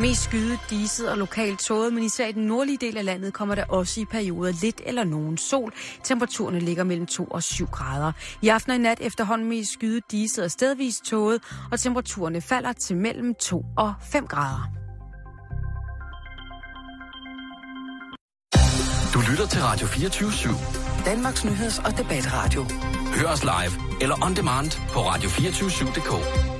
Mest skyde, diset og lokalt tåget, men især i den nordlige del af landet kommer der også i perioder lidt eller nogen sol. Temperaturerne ligger mellem 2 og 7 grader. I aften og i nat efterhånden mest skyde, diset og stedvis tåget, og temperaturerne falder til mellem 2 og 5 grader. Du lytter til Radio 24 /7. Danmarks Nyheds- og Debatradio. Hør os live eller on demand på radio247.dk.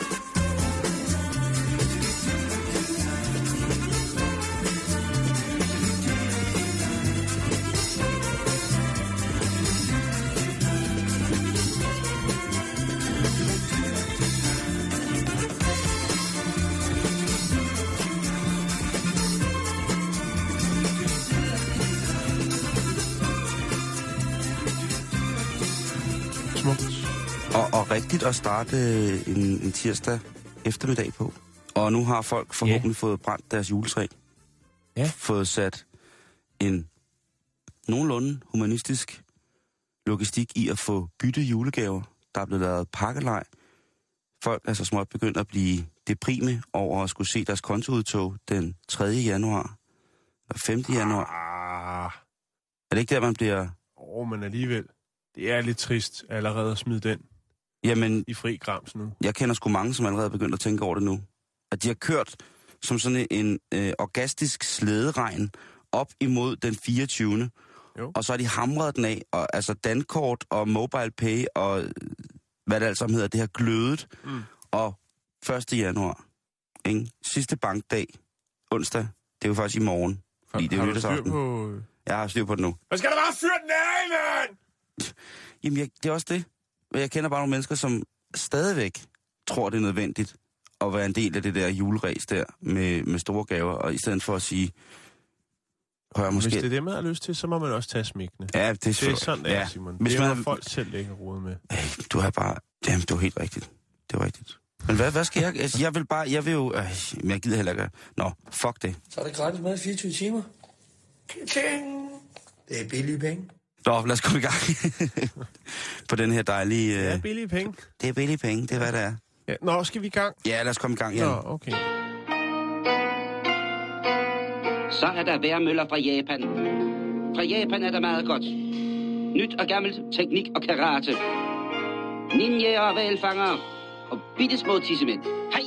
Rigtigt at starte en, en tirsdag eftermiddag på. Og nu har folk forhåbentlig yeah. fået brændt deres juletræ. Ja. Fået sat en nogenlunde humanistisk logistik i at få bytte julegaver. Der er blevet lavet pakkelej. Folk er så småt begyndt at blive deprime over at skulle se deres kontoudtog den 3. januar og 5. januar. Ah, Er det ikke der, man bliver... åh, men alligevel. Det er lidt trist allerede at smide den Jamen, i fri grams nu. jeg kender sgu mange, som allerede er begyndt at tænke over det nu. At de har kørt som sådan en øh, orgastisk slæderegn op imod den 24. Jo. Og så har de hamret den af, og altså Dankort og Mobile Pay og øh, hvad det alt sammen hedder, det har glødet. Mm. Og 1. januar, ikke? sidste bankdag, onsdag, det er jo faktisk i morgen. Fordi det er har jo nytårsaften. på... Jeg har styr på det nu. Hvad skal der bare fyre den af, mand? Jamen, jeg, det er også det. Men jeg kender bare nogle mennesker, som stadigvæk tror, det er nødvendigt at være en del af det der juleræs der med, med store gaver, og i stedet for at sige, hør måske... Hvis det er det, man har lyst til, så må man også tage smækkene. Ja, det er, Det er sådan, det er, ja. Simon. Hvis det man, må folk selv ikke råde med. Hey, du har bare... Jamen, det var helt rigtigt. Det var rigtigt. Men hvad, hvad skal jeg... Altså, jeg vil bare... Jeg vil jo... Øh, men jeg gider heller ikke... Nå, fuck det. Så er det gratis mad i 24 timer. Ting. Det er billige penge. Nå, lad os komme i gang. på den her dejlige... Øh, Ja, billige penge. det er billige penge, det er hvad det er. Ja. Nå, skal vi i gang? Ja, lad os komme i gang, Jan. Nå, okay. Så er der værmøller fra Japan. Fra Japan er der meget godt. Nyt og gammelt, teknik og karate. Ninja og valfanger. Og bittesmå tissemænd. Hej!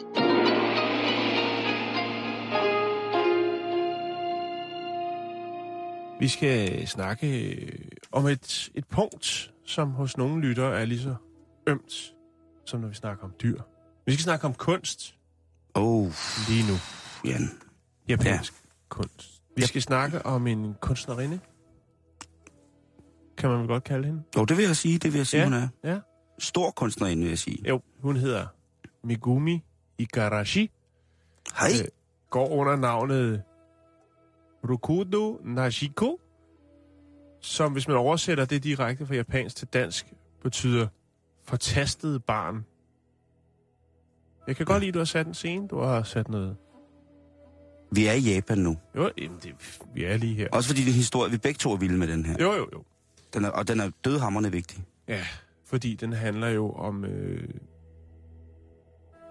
Vi skal snakke øh, om et, et punkt, som hos nogle lytter er lige så ømt, som når vi snakker om dyr. Vi skal snakke om kunst Oh, lige nu. Jan. Japansk ja. kunst. Vi skal snakke om en kunstnerinde. Kan man vel godt kalde hende? Jo, det vil jeg sige, det vil jeg sige, Ja. hun er. Ja. Stor kunstnerinde, vil jeg sige. Jo, hun hedder Megumi Igarashi. Hej. Øh, går under navnet Rukudo Najiko, som hvis man oversætter det direkte fra japansk til dansk, betyder fortastet barn. Jeg kan godt lide, at du har sat en scene. Du har sat noget... Vi er i Japan nu. Jo, jamen, det, vi er lige her. Også fordi det er historie, vi begge to er vilde med den her. Jo, jo, jo. Den er, og den er dødhammerende vigtig. Ja, fordi den handler jo om... Øh...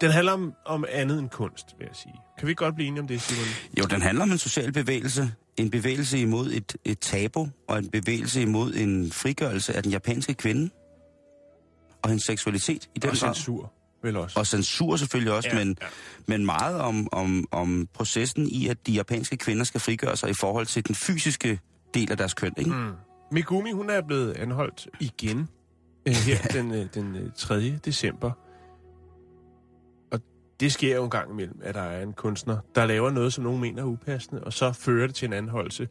Den handler om, om andet end kunst, vil jeg sige. Kan vi godt blive enige om det, Simon? Jo, den handler om en social bevægelse. En bevægelse imod et, et tabu, og en bevægelse imod en frigørelse af den japanske kvinde. Og hendes seksualitet i den Og grad. censur, vel også. Og censur selvfølgelig også, Ja, men, ja. men meget om, om, om processen i, at de japanske kvinder skal frigøre sig i forhold til den fysiske del af deres køn. Ikke? Mm. Megumi, hun er blevet anholdt igen øh, her den, øh, den øh, 3. december. Det sker jo en gang imellem, at der er en kunstner, der laver noget, som nogen mener er upassende, og så fører det til en anholdelse.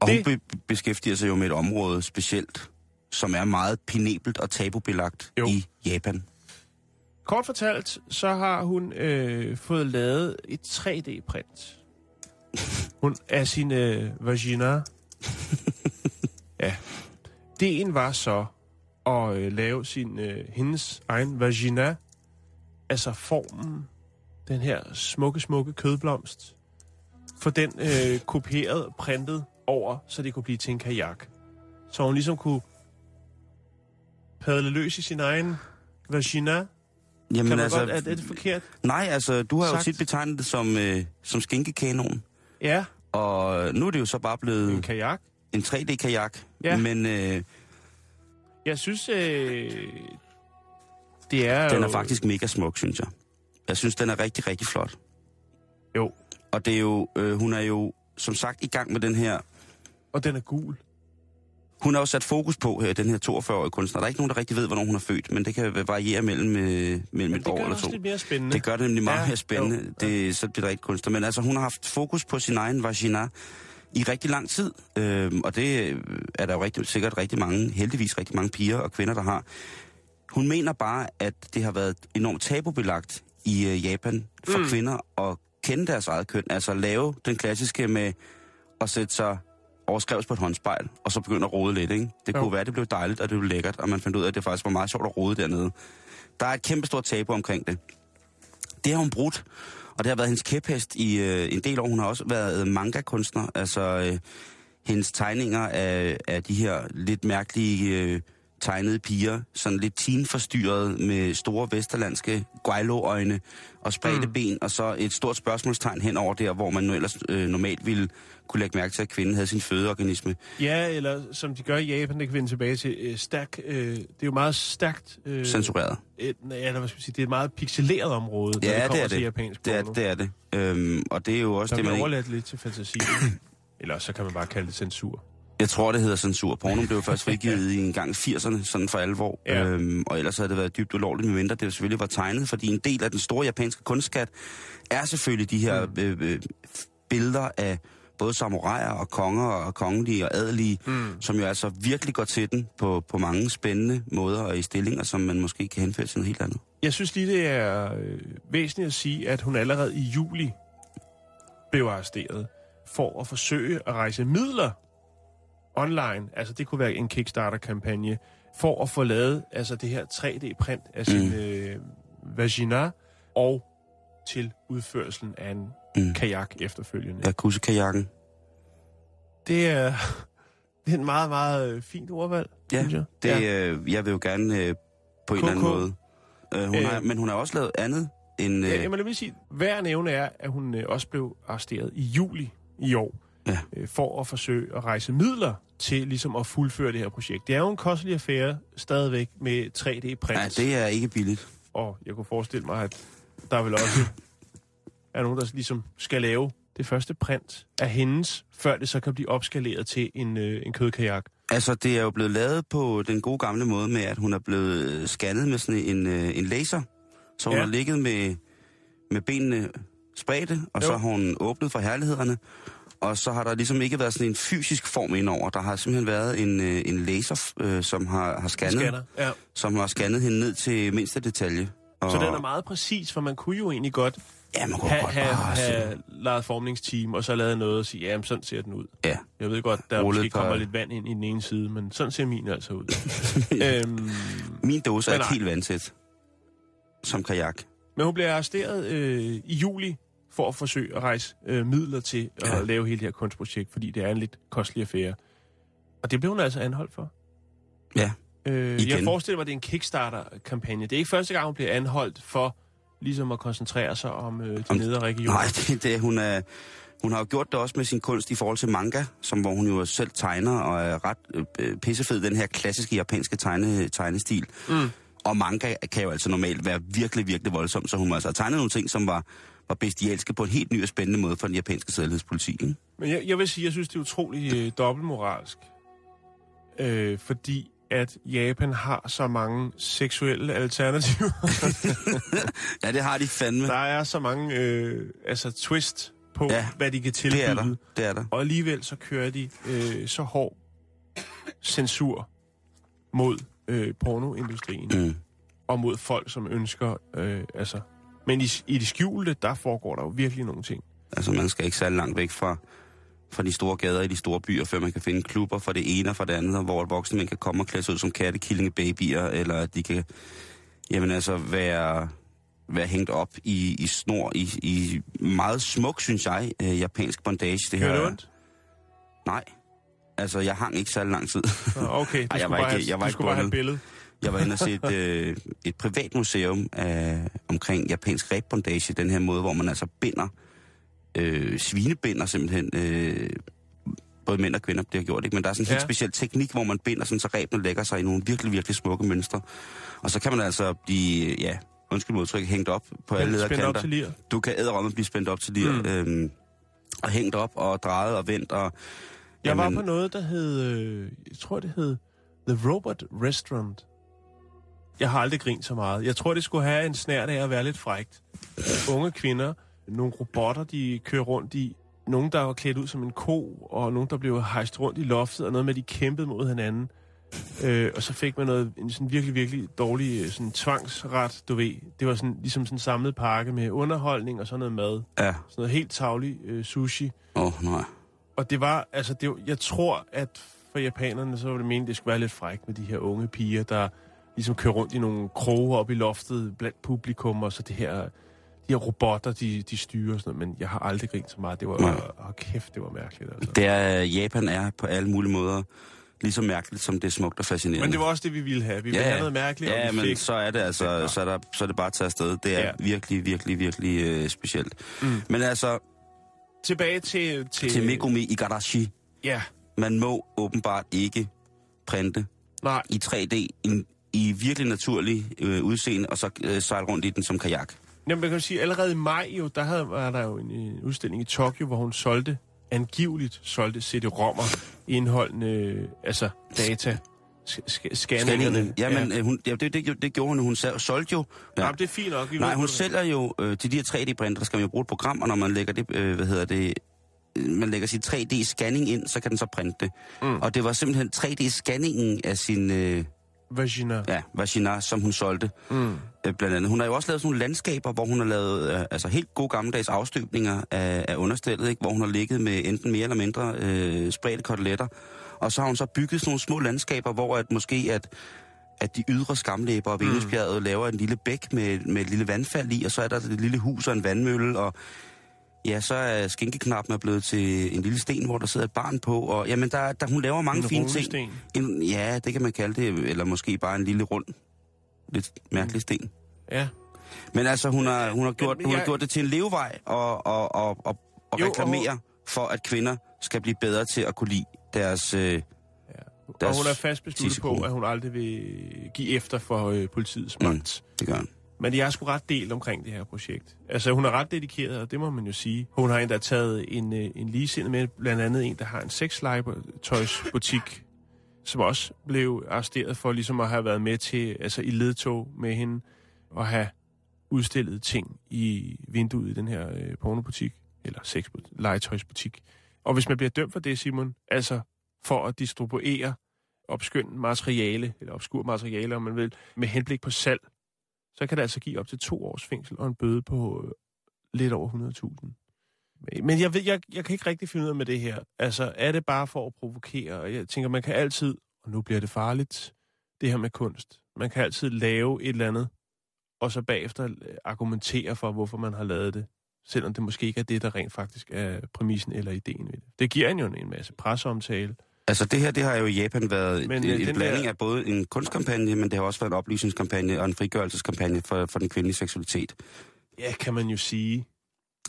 Og Det- hun be- beskæftiger sig jo med et område specielt, som er meget penibelt og tabubelagt Jo. i Japan. Kort fortalt, så har hun øh, fået lavet et 3D-print. Hun er sin øh, vagina. ja. Ideen var så at øh, lave sin, øh, hendes egen vagina, altså formen, den her smukke, smukke kødblomst, for den øh, kopieret printet over, så det kunne blive til en kajak. Så hun ligesom kunne padle løs i sin egen vagina? Jamen, Kan altså, godt, er, er det forkert? Nej, altså, du har jo Sagt. tit betegnet det som, øh, som skinkekanon. Ja, Og nu er det jo så bare blevet en kajak. en 3D-kajak. Ja. Men øh, Jeg synes, øh, det er den er jo- faktisk mega smuk, synes jeg. Jeg synes, den er rigtig, rigtig flot. Jo, Og det er jo, øh, hun er jo, som sagt, i gang med den her... og den er gul. Hun har jo sat fokus på her, den her 42-årige kunstner. Der er ikke nogen, der rigtig ved, hvornår hun er født, men det kan variere mellem, øh, mellem et det år gør eller to. lidt mere spændende. Det gør det nemlig meget Ja, mere spændende. jo, Det, så bliver der ikke kunstner. Men altså, hun har haft fokus på sin egen vagina i rigtig lang tid. Øhm, og det øh, er der jo rigtig, sikkert rigtig mange, heldigvis rigtig mange piger og kvinder, der har. Hun mener bare, at det har været enormt tabubelagt i øh, Japan for mm. kvinder at kende deres eget køn. Altså lave den klassiske med at sætte sig overskrevs på et håndspejl, og så begynde at rode lidt, ikke? Det Jo. kunne være, at det blev dejligt, og det blev lækkert, og man fandt ud af, at det faktisk var meget sjovt at rode dernede. Der er et kæmpe stort tabu omkring det. Det har hun brudt, og det har været hendes kæphest i øh, en del år. Hun har også været manga-kunstner, altså øh, hendes tegninger af, af de her lidt mærkelige øh, tegnede piger, sådan lidt teenforstyrret med store vesterlandske guaylo-øjne og spredte mm. ben, og så et stort spørgsmålstegn hen over der, hvor man nu ellers øh, normalt ville kunne lægge mærke til, at kvinden havde sin fødeorganisme. Ja, eller som de gør i Japan, det kan vende tilbage til, øh, stærk, øh, det er jo meget stærkt... Øh, Censureret. et, ja, eller hvad skal man sige, det er et meget pixeleret område, Ja, det det kommer er til det. japansk Det er det. Er det. Øhm, og det er jo også Der det, man ikke... overladt lidt til fantasien. eller så kan man bare kalde det censur. Jeg tror, det hedder censur. Porno blev først frigivet i en gang 80'erne, sådan for alvor. Ja. Øhm, og ellers havde det været dybt ulovligt, medmindre det jo selvfølgelig var tegnet, fordi en del af den store japanske kunstskat er selvfølgelig de her Mm. øh, øh, billeder af både samuraier og konger og kongelige og adelige, mm. som jo altså virkelig går til den på, på mange spændende måder og i stillinger, som man måske kan henfælde til noget helt andet. Jeg synes lige, det er øh, væsentligt at sige, at hun allerede i juli blev arresteret for at forsøge at rejse midler online. Altså, det kunne være en Kickstarter-kampagne for at få lavet altså, det her 3D-print af sin Mm. øh, vagina og til udførelsen af en Mm. kajak efterfølgende. Jacuzzi-kajakken. Det er, det er en meget, meget øh, fint ordvalg, Ja, synes jeg. Det, ja. øh, jeg vil jo gerne øh, på en eller anden måde. Øh, hun Øh. har, men hun har også lavet andet end... Ja, Øh, jeg må lige sige, hver nævne er, at hun øh, også blev arresteret i juli i år, Ja. øh, for at forsøge at rejse midler til ligesom at fuldføre det her projekt. Det er jo en kostelig affære stadigvæk med 3D-print, ja, det er ikke billigt. og jeg kunne forestille mig, at der vil også er nogen, der ligesom skal lave det første print af hendes, før det så kan blive opskaleret til en, øh, en kødkajak. Altså, det er jo blevet lavet på den gode gamle måde med, at hun er blevet scannet med sådan en, øh, en laser. Så hun ja. har ligget med, med benene spredte, og Jo. så har hun åbnet for herlighederne. Og så har der ligesom ikke været sådan en fysisk form indover. Der har simpelthen været en, øh, en laser, øh, som har, har scannet, Scanner. Ja. som har scannet hende ned til mindste detalje. Og, Så den er meget præcis, for man kunne jo egentlig godt Ja, man kunne have, godt have, bare have lavet formningsteam, og så lavet noget og sige, jamen sådan ser den ud. Ja, Jeg ved godt, der Rullet måske par- kommer lidt vand ind i den ene side, men sådan ser min altså ud. øhm, min dose er nej. helt vandsæt. Som kajak. men hun blev arresteret øh, i juli for at forsøge at rejse øh, midler til at Ja. lave hele det her kunstprojekt, fordi det er en lidt kostelig affære. Og det blev hun altså anholdt for. Ja. Øh, jeg Igen. forestiller mig, at det er en Kickstarter-kampagne. Det er ikke første gang, hun bliver anholdt for ligesom at koncentrere sig om øh, de Om- nedre regioner. Nej, det, det, hun, er, hun har jo gjort det også med sin kunst i forhold til manga, som hvor hun jo selv tegner og er ret øh, øh, pissefed, den her klassiske japanske tegne, tegnestil. Mm. Og manga kan jo altså normalt være virkelig, virkelig voldsom, så hun må altså have tegnet nogle ting, som var, var bestialske på en helt ny og spændende måde for den japanske sædlighedspoliti. Ikke? Men jeg, jeg vil sige, jeg synes, det er utrolig øh, dobbeltmoralsk. Øh, fordi at Japan har så mange seksuelle alternativer. Ja, det har de fandme. der er så mange øh, altså twist på, ja, hvad de kan det tilbyde. er der. Det er der. Og alligevel så kører de øh, så hård censur mod øh, pornoindustrien Mm. og mod folk, som ønsker... Øh, altså, men i, i det skjulte, der foregår der jo virkelig nogle ting. Altså, man skal ikke særlig langt væk fra, fra de store gader i de store byer, før man kan finde klubber for det ene og for det andet, hvor voksne mænd kan komme og klæde sig ud som kattekillingebabyer, eller at de kan jamen altså, være, være hængt op i, i snor, i, i meget smuk, synes jeg, øh, japansk bondage. Det Gør her, det ondt? Nej. Altså, jeg hang ikke særlig lang tid. Okay, du Ej, jeg skulle var bare, ikke- jeg var du ikke skulle bare have et bundet. billede. Jeg var inde og se et, øh, et privat museum af, omkring japansk ræbbondage, den her måde, hvor man altså binder, øh, svinebinder simpelthen, øh, både mænd og kvinder bliver gjort, ikke? men der er sådan en helt Ja. speciel teknik, hvor man binder sådan, så ræbene lægger sig i nogle virkelig, virkelig smukke mønstre. Og så kan man altså blive, ja, undskyld mig udtryk, hængt op på alle Spændt op lederkanter. Du kan æderrømme blive spændt op til lir, mm. øhm, og hængt op og drejet og vendt. Og, Jeg var Jamen- på noget, der hed, øh, jeg tror det hed The Robot Restaurant. Jeg har aldrig grint så meget. Jeg tror, det skulle have en snært af at være lidt frægt. Unge kvinder, nogle robotter, de kører rundt i. Nogle, der var klædt ud som en ko, og nogle, der blev hejst rundt i loftet, og noget med, at de kæmpede mod hinanden. Øh, og så fik man noget, en sådan virkelig, virkelig dårlig øh, sådan tvangsret, du ved. Det var sådan, ligesom sådan en samlet pakke med underholdning og sådan noget mad. ja, Sådan noget helt tavlig øh, sushi. åh oh, nej. Og det var, altså, det, var- jeg tror, at for japanerne, så var det meningen, det skulle være lidt frækt med de her unge piger, der ligesom kører rundt i nogle kroge op i loftet blandt publikum, og så det her, de her robotter, de, de styrer og sådan noget, men jeg har aldrig grint så meget. Det var, Nej. åh, kæft, det var mærkeligt, altså. Det er, Japan er på alle mulige måder lige så mærkeligt, som det er smukt og fascinerende. Men det var også det, vi ville have. Vi ville have noget mærkeligt, ja, og vi men fik... så er det altså, så er, der, så er det bare at tage afsted. Det er Ja. ja. virkelig, virkelig, virkelig øh, specielt. Mm. Men altså, Tilbage til... Til, til Megumi Igarashi, Ja, man må åbenbart ikke printe nej, i 3D i, i virkelig naturlig øh, udseende, og så øh, sejle rundt i den som kajak. Jamen, man kan sige, allerede i maj jo, der havde, var der jo en, en udstilling i Tokyo, hvor hun solgte, angiveligt solgte CD-rommer indeholdende, øh, altså data, scanningerne. Jamen, øh, hun, ja, det, det, det gjorde hun. Hun solgte jo... Ja. Jamen, det er fint nok. Nej, hun sælger jo øh, til de her 3D-printer, der skal man jo bruge et program, og når man lægger det, øh, hvad hedder det, øh, man lægger sin 3D-scanning ind, så kan den så printe det. Mm. Og det var simpelthen 3D-scanningen af sin, øh, Vagina. ja, vagina, som hun solgte, Mm. øh, blandt andet. Hun har jo også lavet sådan nogle landskaber, hvor hun har lavet øh, altså helt gode gammeldags afstøbninger af, af understillet, ikke? hvor hun har ligget med enten mere eller mindre øh, spredte koteletter. Og så har hun så bygget sådan nogle små landskaber, hvor at måske at at de ydre skamlæber og Venusbjerget mm. laver en lille bæk med, med et lille vandfald i, og så er der et lille hus og en vandmølle, og ja, så er skinkeknappen er blevet til en lille sten, hvor der sidder et barn på, og jamen, der, der hun laver mange En fine ting. En, ja, det kan man kalde det, eller måske bare en lille rund, lidt mærkelig sten. Ja. Men altså, hun har, hun har, gjort, hun har gjort det til en levevej og, og, og, og, og Jo, og reklamere for, at kvinder skal blive bedre til at kunne lide deres... Øh, Og hun er fast besluttet på, at hun aldrig vil give efter for øh, politiets magt. det gør hun. Men jeg er sgu ret delt omkring det her projekt. Altså, hun er ret dedikeret, og det må man jo sige. Hun har endda taget en, øh, en ligesindet med, blandt andet en, der har en sexlegetøjsbutik, som også blev arresteret for ligesom at have været med til, altså i ledtog med hende, og have udstillet ting i vinduet i den her øh, pornobutik, eller sexlegetøjsbutik. Og hvis man bliver dømt for det, Simon, altså for at distribuere obskønt materiale, eller obskur materiale, om man vil, med henblik på salg, så kan det altså give op til to års fængsel og en bøde på øh, lidt over 100.000. Men- jeg, ved, jeg, jeg kan ikke rigtig finde ud af med det her. Altså, er det bare for at provokere? Og Jeg tænker, man kan altid, og nu bliver det farligt, det her med kunst. Man kan altid lave et eller andet, og så bagefter øh, argumentere for, hvorfor man har lavet det. Selvom det måske ikke er det, der rent faktisk er præmissen eller ideen ved det. Det giver en jo en masse presseomtale. Altså det her, det har jo i Japan været Men, øh, en, en blanding der- af både en kunstkampagne, men det har også været en oplysningskampagne og en frigørelseskampagne for, for den kvindelige seksualitet. Ja, kan man jo sige.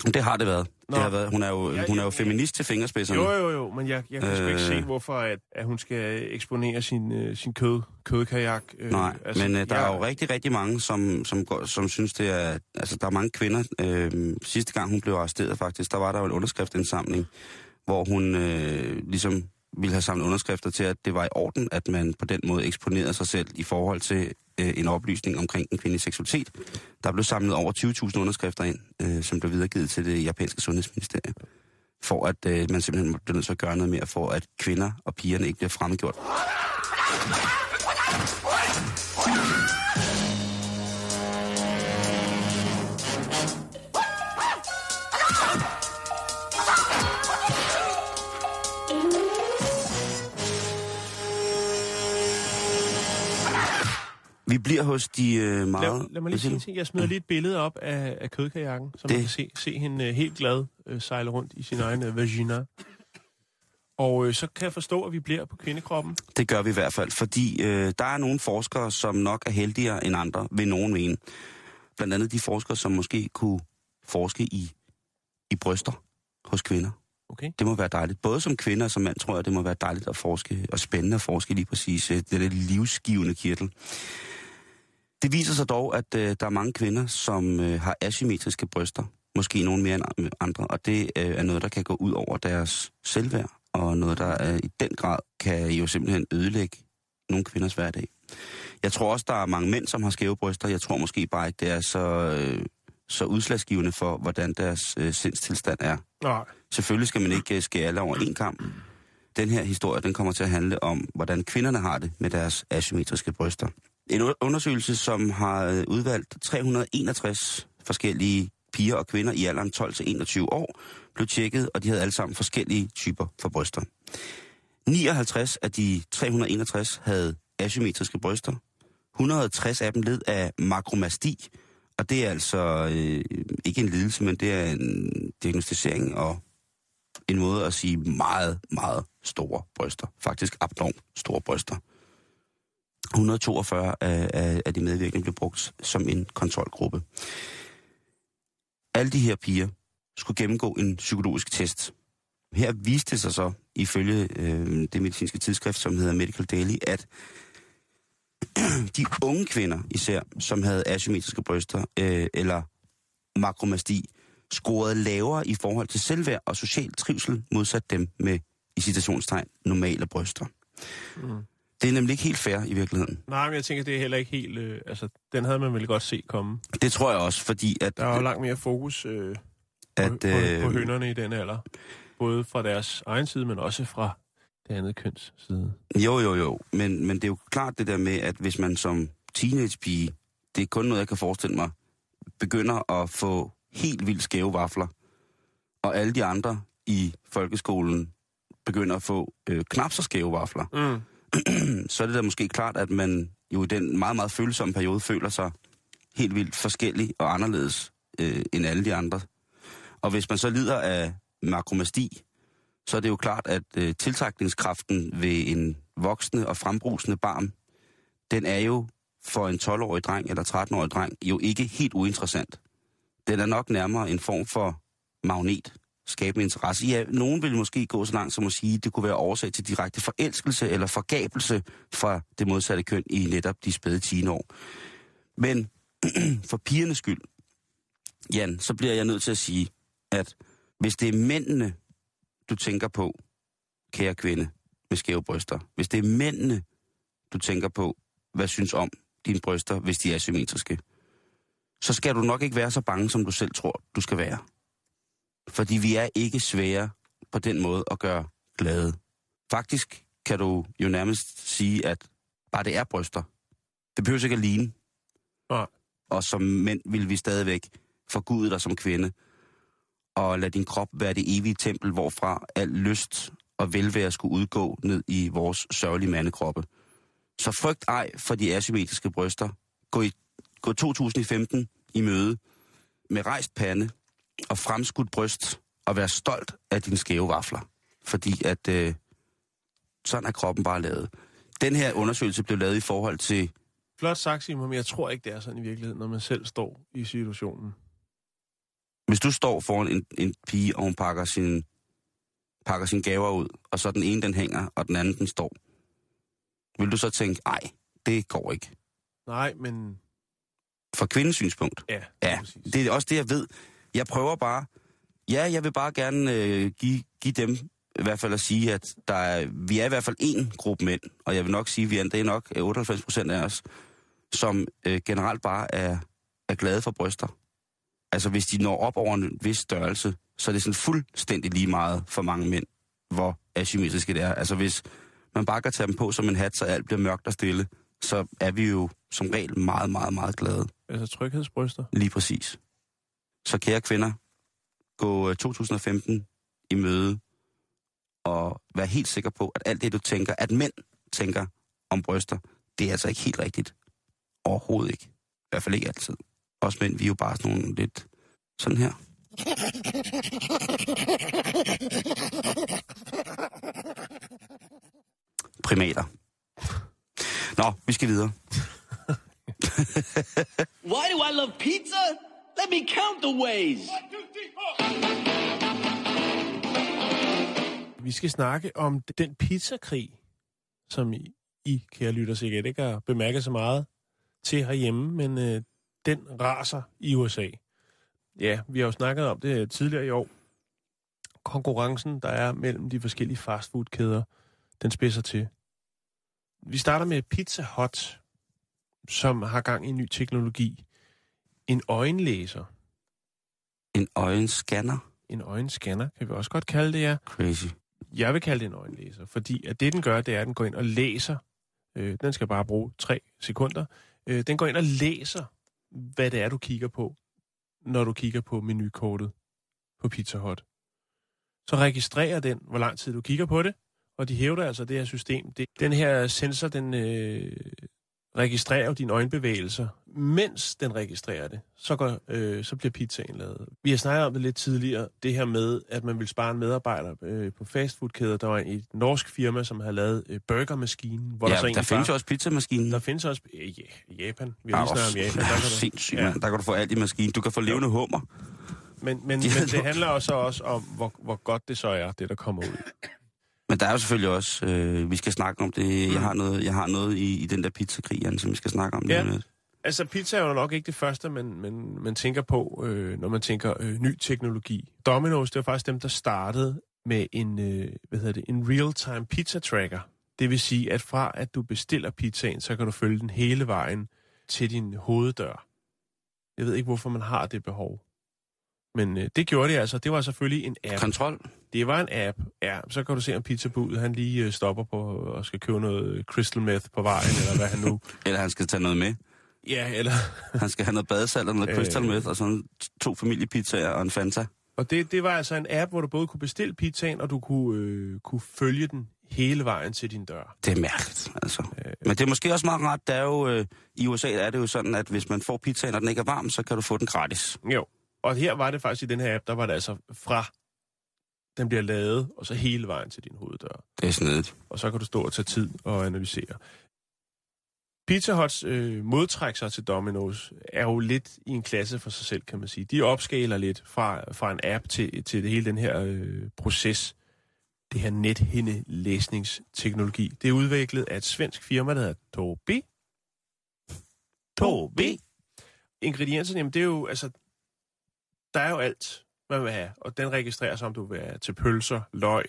Det har det været. Nå. Det har været. Hun er jo, Ja, hun er jo feminist til fingerspidserne. Jo, jo, jo, men jeg, jeg kan sgu ikke Øh. se, hvorfor at, at hun skal eksponere sin, øh, sin kød, kødkajak. Øh, Nej, altså, men øh, der jeg, er jo rigtig, rigtig mange, som, som, går, som synes, det er... Altså, der er mange kvinder. Øh, sidste gang, hun blev arresteret faktisk, der var der jo en underskriftindsamling, hvor hun øh, ligesom ville have samlet underskrifter til, at det var i orden, at man på den måde eksponerede sig selv i forhold til øh, en oplysning omkring den kvindes seksualitet. Der blev samlet over 20.000 underskrifter ind, øh, som blev videregivet til det japanske sundhedsministerium for at øh, man simpelthen blev nødt til at gøre noget mere for, at kvinder og pigerne ikke bliver fremmedgjort. Vi bliver hos de øh, meget... Lad, lad mig lige sige en ting. Jeg smider lige et billede op af, af kødkajakken, så man Det- kan se, se hende øh, helt glad øh, sejle rundt i sin egen øh, vagina. Og øh, så kan jeg forstå, at vi bliver på kvindekroppen. Det gør vi i hvert fald, fordi øh, der er nogle forskere, som nok er heldigere end andre, vil nogen mene. Blandt andet de forskere, som måske kunne forske i, i bryster hos kvinder. Okay. Det må være dejligt. Både som kvinde og som mand, tror jeg, det må være dejligt at forske, og spændende at forske lige præcis øh, det der livsgivende kirtel. Det viser sig dog, at øh, der er mange kvinder, som øh, har asymmetriske bryster. Måske nogen mere end andre, og det øh, er noget, der kan gå ud over deres selvværd, og noget, der øh, i den grad kan jo simpelthen ødelægge nogle kvinders hverdag. Jeg tror også, der er mange mænd, som har skæve bryster. Jeg tror måske bare ikke, det er så, øh, så udslagsgivende for, hvordan deres øh, sindstilstand er. Nej. Selvfølgelig skal man ikke øh, skære alle over en kamp. Den her historie, den kommer til at handle om, hvordan kvinderne har det med deres asymmetriske bryster. En undersøgelse, som har øh, udvalgt 361 forskellige piger og kvinder i alderen 12-21 år, blev tjekket, og de havde alle sammen forskellige typer for bryster. 59 af de 361 havde asymmetriske bryster. 160 af dem led af makromasti, og det er altså øh, ikke en lidelse, men det er en diagnostisering og en måde at sige meget, meget store bryster. Faktisk abnormt store bryster. 142 af, af, af de medvirkende blev brugt som en kontrolgruppe. Alle de her piger skulle gennemgå en psykologisk test. Her viste det sig så, ifølge øh, det medicinske tidsskrift, som hedder Medical Daily, at de unge kvinder især, som havde asymmetriske bryster øh, eller makromasti, scorede lavere i forhold til selvværd og social trivsel modsat dem med, i citationstegn, normale bryster. Mm. Det er nemlig ikke helt fair i virkeligheden. Nej, men jeg tænker, det er heller ikke helt... Øh, altså, den havde man vel godt set komme. Det tror jeg også, fordi at... Der er jo langt mere fokus øh, at, på, øh, på hønderne i den alder. Både fra deres egen side, men også fra det andet køns side. Jo, jo, jo. Men, men det er jo klart det der med, at hvis man som teenagepige, det er kun noget, jeg kan forestille mig, begynder at få helt vildt skæve vafler, og alle de andre i folkeskolen begynder at få øh, knap så skæve vafler, Mm. så er det da måske klart, at man jo i den meget, meget følsomme periode føler sig helt vildt forskellig og anderledes øh, end alle de andre. Og hvis man så lider af makromasti, så er det jo klart, at øh, tiltrækningskraften ved en voksende og frembrusende barn, den er jo for en 12-årig dreng eller 13-årig dreng jo ikke helt uinteressant. Den er nok nærmere en form for magnet, skabende interesse. Ja, nogen vil måske gå så langt som at sige, at det kunne være årsag til direkte forelskelse eller forgabelse fra det modsatte køn i netop de spæde 10 år. Men for pigernes skyld, Jan, så bliver jeg nødt til at sige, at hvis det er mændene, du tænker på, kære kvinde med skæve bryster, hvis det er mændene, du tænker på, hvad synes om dine bryster, hvis de er symmetriske, så skal du nok ikke være så bange, som du selv tror, du skal være. Fordi vi er ikke svære på den måde at gøre glade. Faktisk kan du jo nærmest sige, at bare det er bryster. Det behøver ikke at ligne. Nej. Og som mænd vil vi stadigvæk forgude dig som kvinde, og lade din krop være det evige tempel, hvorfra al lyst og velvære skulle udgå ned i vores sørgelige mandekroppe. Så frygt ej for de asymmetriske bryster. Gå, i, gå 2015 i møde med rejst pande og fremskudt bryst, og vær stolt af dine skæve vafler. Fordi at øh, sådan er kroppen bare lavet. Den her undersøgelse blev lavet i forhold til Flot sagt, Simon, men jeg tror ikke, det er sådan i virkeligheden, når man selv står i situationen. Hvis du står foran en, en pige, og hun pakker sin, pakker sine gaver ud, og så den ene den hænger, og den anden den står, vil du så tænke, ej, det går ikke. Nej, men Fra kvindens synspunkt. ja, Ja, præcis. det er også det, jeg ved. Jeg prøver bare, ja, jeg vil bare gerne øh, give, give dem i hvert fald at sige, at der er, vi er i hvert fald en gruppe mænd, og jeg vil nok sige, at vi er, det er nok 98 procent af os, som øh, generelt bare er, er glade for bryster. Altså hvis de når op over en vis størrelse, så er det sådan fuldstændig lige meget for mange mænd, hvor asymmetriske det er. Altså hvis man bare kan tage dem på som en hat, så alt bliver mørkt og stille, så er vi jo som regel meget, meget, meget glade. Altså tryghedsbryster. Lige præcis. Så kære kvinder, gå øh, 2015 i møde og vær helt sikker på, at alt det, du tænker, at mænd tænker om bryster, det er altså ikke helt rigtigt. Overhovedet ikke. I hvert fald ikke altid. Også mænd, vi er jo bare sådan nogle lidt sådan her. Primater. Nå, vi skal videre. Why do I love pizza? Let me count the ways. Vi skal snakke om den pizzakrig, som I, I kære lytter, sikkert ikke har bemærket så meget til herhjemme, men øh, den raser i USA. Ja, vi har jo snakket om det tidligere i år. Konkurrencen, der er mellem de forskellige fastfoodkæder, den spidser til. Vi starter med Pizza Hut, som har gang i en ny teknologi. En øjenlæser. En øjenscanner. En øjenscanner, kan vi også godt kalde det, ja. Crazy. Jeg vil kalde det en øjenlæser, fordi at det, den gør, det er, at den går ind og læser. Øh, den skal bare bruge tre sekunder. Øh, den går ind og læser, hvad det er, du kigger på, når du kigger på menukortet på Pizza Hut. Så registrerer den, hvor lang tid du kigger på det, og de hævder altså det her system. Det, den her sensor, den øh, registrerer dine øjenbevægelser. Mens den registrerer det, så, går, øh, så bliver pizzaen lavet. Vi har snakket om det lidt tidligere, det her med, at man vil spare en medarbejder øh, på fastfoodkæder. Der var et norsk firma, som havde lavet øh, burgermaskinen. Hvor Ja, der, så der findes jo også pizzamaskinen. Der findes også... Øh, ja, Japan. Vi har Ja, lige snakket om Japan. Der, kan du, sindssygt, Ja. Der kan du få alt i maskinen. Du kan få levende hummer. men, men, men De har det handler også, også om, hvor, hvor godt det så er, det der kommer ud. Men der er jo selvfølgelig også, øh, vi skal snakke om det, jeg har noget, jeg har noget i, i den der pizzakrig, Jan, som vi skal snakke om. Ja. lidt. Altså, pizza er jo nok ikke det første, man, man, man tænker på, øh, når man tænker øh, ny teknologi. Domino's, det var faktisk dem, der startede med en, øh, hvad hedder det, en real-time pizza tracker. Det vil sige, at fra at du bestiller pizzaen, så kan du følge den hele vejen til din hoveddør. Jeg ved ikke, hvorfor man har det behov. Men øh, det gjorde de altså. Det var selvfølgelig en app. Kontrol. Det var en app. Ja, så kan du se, om pizzabudet han lige øh, stopper på og skal købe noget crystal meth på vejen, eller hvad han nu... Eller han skal tage noget med. Ja, eller... Han skal have noget badesalt og noget Øh. crystal meth, og sådan to familiepizzaer og en Fanta. Og det, det var altså en app, hvor du både kunne bestille pizzaen, og du kunne, øh, kunne følge den hele vejen til din dør. Det er mærkeligt, altså. Men det er måske også meget rart, der er jo, øh, i USA er det jo sådan, at hvis man får pizzaen, og den ikke er varm, så kan du få den gratis. Jo. Og her var det faktisk i den her app, der var det altså fra, den bliver lavet, og så hele vejen til din hoveddør. Det er snedigt. Og så kan du stå og tage tid og analysere. Pizza Huts øh, modtræk sig til Domino's er jo lidt i en klasse for sig selv, kan man sige. De opskaler lidt fra, fra en app til, til det hele den her øh, proces. Det her nethinde-læsningsteknologi. Det er udviklet af et svensk firma, der hedder Tobi. Tobi. Ingredienserne, jamen det er jo, altså, der er jo alt, man vil have. Og den registrerer sig, om du vil have til pølser, løg.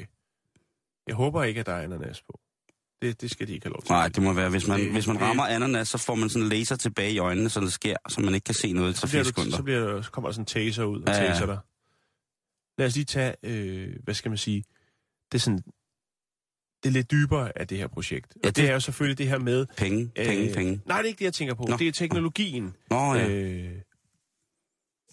Jeg håber ikke, at der er ananas på. Det, det skal de ikke have lov til. Nej, det må være, hvis man, Det- hvis man det- rammer ananas, så får man sådan en laser tilbage i øjnene, så det sker, så man ikke kan se noget i så, bliver 3 du, sekunder. så, bliver der, så kommer der sådan en taser ud og Ja, taser dig. Lad os lige tage, øh, hvad skal man sige, det er sådan, det er lidt dybere af det her projekt. Og Ja, det, det- det er jo selvfølgelig det her med... Penge, penge, øh, penge. Nej, det er ikke det, jeg tænker på. Nå. Det er teknologien. Nå ja. Øh,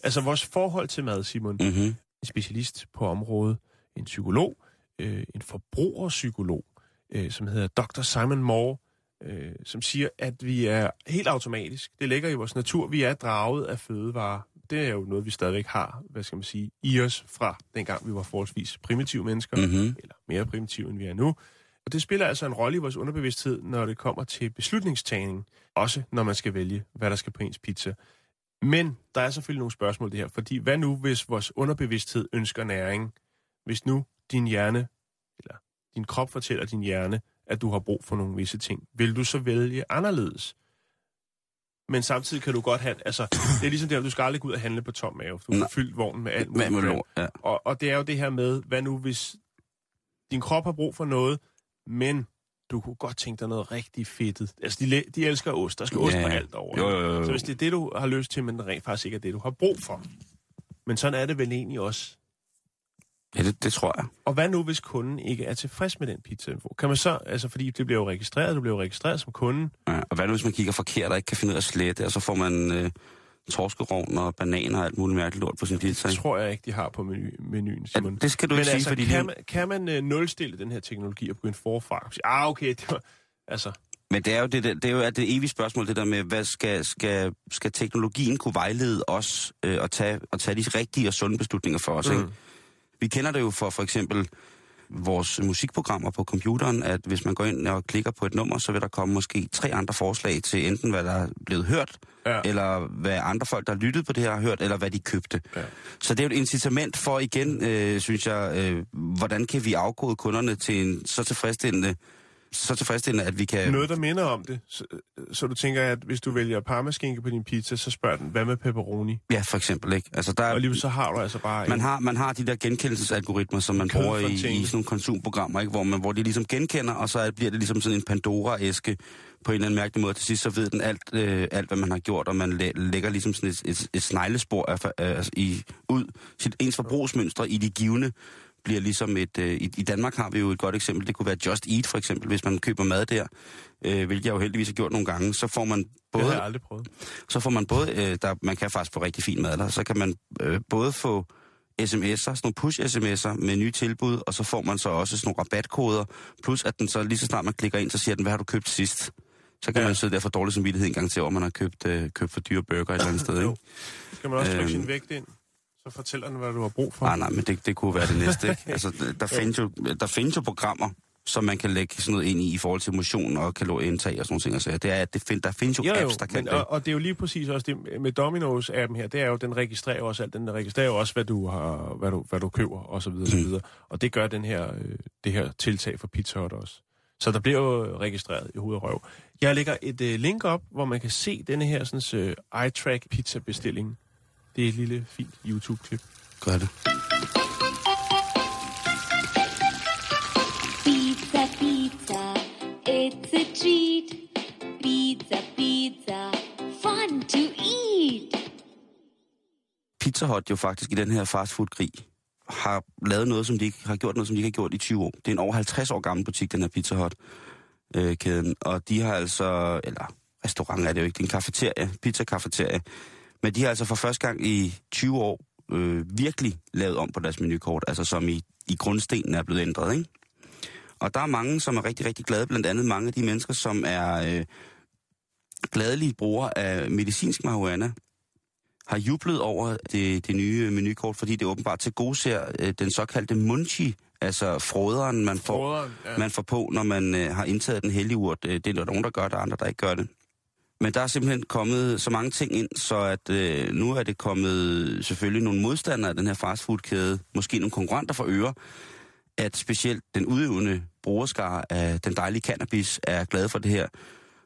altså vores forhold til mad, Simon. Mm-hmm. En specialist på området, en psykolog, øh, en forbrugerpsykolog, øh, som hedder Dr. Simon Moore, øh, som siger, at vi er helt automatisk, det ligger i vores natur, vi er draget af fødevarer. Det er jo noget, vi stadigvæk har, hvad skal man sige, i os fra dengang vi var forholdsvis primitive mennesker, Mhm. eller mere primitive, end vi er nu. Og det spiller altså en rolle i vores underbevidsthed, når det kommer til beslutningstagning. Også når man skal vælge, hvad der skal på ens pizza. Men der er selvfølgelig nogle spørgsmål det her, fordi hvad nu, hvis vores underbevidsthed ønsker næring? Hvis nu din hjerne, eller din krop fortæller din hjerne, at du har brug for nogle visse ting, vil du så vælge anderledes? Men samtidig kan du godt have, altså, det er ligesom det, at du skal aldrig gå ud og handle på tom mave. Du har fyldt vognen med alt Med, med muligt. lort, ja. Og, og det er jo det her med, hvad nu hvis din krop har brug for noget, men du kunne godt tænke dig noget rigtig fedtet. Altså, de, de elsker ost. Der skal ost Ja. på alt over. Jo, jo, jo. Så hvis det er det, du har lyst til, men det rent faktisk ikke er det, du har brug for. Men sådan er det vel egentlig også. Ja, det, det tror jeg. Og hvad nu, hvis kunden ikke er tilfreds med den pizzainfo? Kan man så, altså fordi det bliver jo registreret, du bliver jo registreret som kunde. Ja. Og hvad nu, hvis man kigger forkert og ikke kan finde ud af at slette, og så får man øh, torskerovn og bananer og alt muligt mærkeligt lort på sin pizza? Det tror jeg ikke, de har på menu, menuen, Ja, Simon. det skal du Men ikke sige, altså, fordi kan, det, man, kan man uh, nulstille den her teknologi og begynde forfra? Sige, ah, okay, det var, altså, Men det er jo det, der- det, er jo det evige spørgsmål, det der med, hvad skal, skal, skal teknologien kunne vejlede os øh, og, tage, og tage de rigtige og sunde beslutninger for os, mm. ikke? Vi kender det jo for for eksempel vores musikprogrammer på computeren, at hvis man går ind og klikker på et nummer, så vil der komme måske tre andre forslag til enten, hvad der er blevet hørt, Ja. eller hvad andre folk, der har lyttet på det her, har hørt, eller hvad de købte. Ja. Så det er jo et incitament for igen, øh, synes jeg, øh, hvordan kan vi afkode kunderne til en så tilfredsstillende, så tilfredsstillende, at vi kan... Noget, der minder om det. Så, så du tænker, at hvis du vælger parmaskinke på din pizza, så spørger den, hvad med pepperoni? Ja, for eksempel, ikke? Altså, der, Og alligevel så har du altså bare... man, en- har, man har de der genkendelsesalgoritmer, som man bruger i, i sådan nogle konsumprogrammer, ikke? Hvor, man, hvor de ligesom genkender, og så er- bliver det ligesom sådan en Pandora-æske på en eller anden mærkelig måde. Til sidst så ved den alt, øh, alt hvad man har gjort, og man læ- lægger ligesom sådan et, et, et sneglespor af, af, altså i, ud. Sit ens forbrugsmønstre i de givende bliver ligesom et... Øh, i, I Danmark har vi jo et godt eksempel. Det kunne være Just Eat, for eksempel, hvis man køber mad der, øh, hvilket jeg jo heldigvis har gjort nogle gange. Så får man Det både har jeg aldrig prøvet. så får man både, øh, der, man kan faktisk få rigtig fin mad der, så kan man øh, både få sms'er, sådan nogle push-sms'er med nye tilbud, og så får man så også sådan nogle rabatkoder, plus at den så lige så snart man klikker ind, så siger den, hvad har du købt sidst? Så kan Ja. man sidde der for dårlig samvittighed en gang til, hvor man har købt, øh, købt for dyre burger et eller andet sted, ikke? Skal man også trykke Øhm. sin vægt ind? Så fortæller den, hvad du har brug for. Nej, nej, men det, det kunne være det næste, ikke? Altså, der, findes jo, der findes jo programmer, som man kan lægge sådan noget ind i, i forhold til motion og kalorieindtag og sådan nogle ting. Altså, det er, at det find, der findes jo, Jo, apps, der kan men, det. og, og det er jo lige præcis også det med Domino's-appen her, det er jo, den registrerer også alt, den registrerer også, hvad du, har, hvad du, hvad du køber, og så videre, og så Mm. videre. Og det gør den her, øh, det her tiltag for Pizza Hut også. Så der bliver jo registreret i hoved og røv. Jeg lægger et øh, link op, hvor man kan se denne her sådan, øh, iTrack pizza-bestilling. Det er et lille, fint YouTube-klip. Gør det. Pizza, pizza, it's a treat. Pizza, pizza, fun to eat. Pizza Hut jo faktisk i den her fastfood-krig har lavet noget, som de ikke har gjort noget, som de ikke har gjort i 20 år. Det er en over 50 år gammel butik, den her Pizza Hut-kæden. Og de har altså, eller restaurant er det jo ikke, det er en kafeterie, pizza-kafeterie. Men de har altså for første gang i 20 år øh, virkelig lavet om på deres menukort, altså som i, i grundstenen er blevet ændret, ikke? Og der er mange, som er rigtig, rigtig glade, blandt andet mange af de mennesker, som er øh, gladelige brugere af medicinsk marihuana, har jublet over det, det nye menukort, fordi det åbenbart til gode ser øh, den såkaldte munchi, altså froderen, man får, Broderen, ja. man får på, når man øh, har indtaget den hellige urt. Øh, det er der nogen, der gør det, og andre, der ikke gør det. Men der er simpelthen kommet så mange ting ind, så at øh, nu er det kommet selvfølgelig nogle modstandere af den her fastfoodkæde, måske nogle konkurrenter for øre, at specielt den udøvende brugerskare af den dejlige cannabis er glad for det her.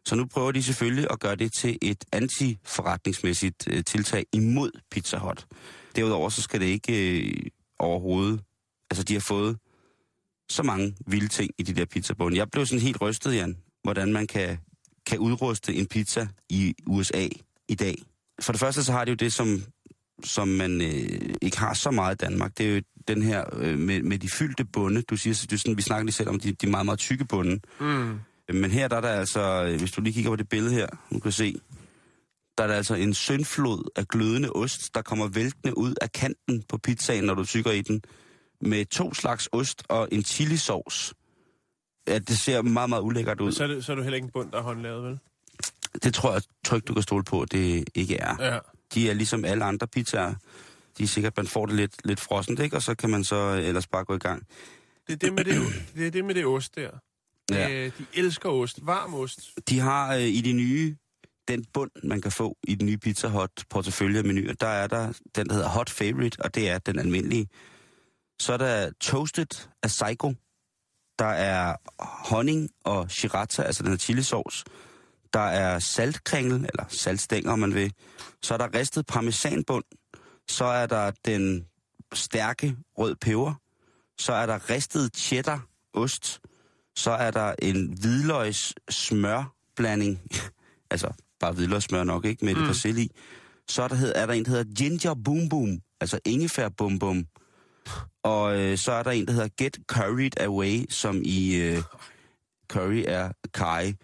Så nu prøver de selvfølgelig at gøre det til et antiforretningsmæssigt øh, tiltag imod Pizza Hut. Derudover så skal det ikke øh, overhovedet... Altså, de har fået så mange vilde ting i de der pizzabånd. Jeg blev sådan helt rystet, Jan, hvordan man kan, kan udruste en pizza i USA i dag. For det første så har de jo det, som, som man øh, ikke har så meget i Danmark. Det er jo den her øh, med, med de fyldte bunde. Du siger, du sådan, vi snakker lige selv om de, de meget, meget tykke bunde. Mm. Men her der er der altså, øh, hvis du lige kigger på det billede her, du kan se, der er der altså en syndflod af glødende ost, der kommer væltende ud af kanten på pizzaen, når du tykker i den, med to slags ost og en chilisauce. Ja, det ser meget, meget ulækkert ud. Så er, det, så er du heller ikke en bund, der er håndlavet, vel? Det tror jeg trygt, du kan stole på, at det ikke er. Ja. De er ligesom alle andre pizzaer. De er sikkert, man får det lidt, lidt frossent, ikke? Og så kan man så ellers bare gå i gang. Det er det med det, det, er det, med det ost der. Ja. Øh, de elsker ost. Varm ost. De har øh, i de nye, den bund, man kan få i den nye Pizza Hut portefølje af menuer, der er der den, der hedder Hot Favorite, og det er den almindelige. Så er der Toasted Asaiko. Der er honning og sriracha, altså den her chilisauce. Der er saltkringel, eller saltstænger, om man vil. Så er der ristet parmesanbund. Så er der den stærke rød peber. Så er der ristet cheddar ost. Så er der en hvidløgs smørblanding. altså bare hvidløgssmør nok, ikke? Med mm. lidt persille i. Så er der, er der en, der hedder Ginger Boom Boom. Altså ingefær bum bum. Og øh, så er der en, der hedder Get Curried Away, som i øh, curry er kaj.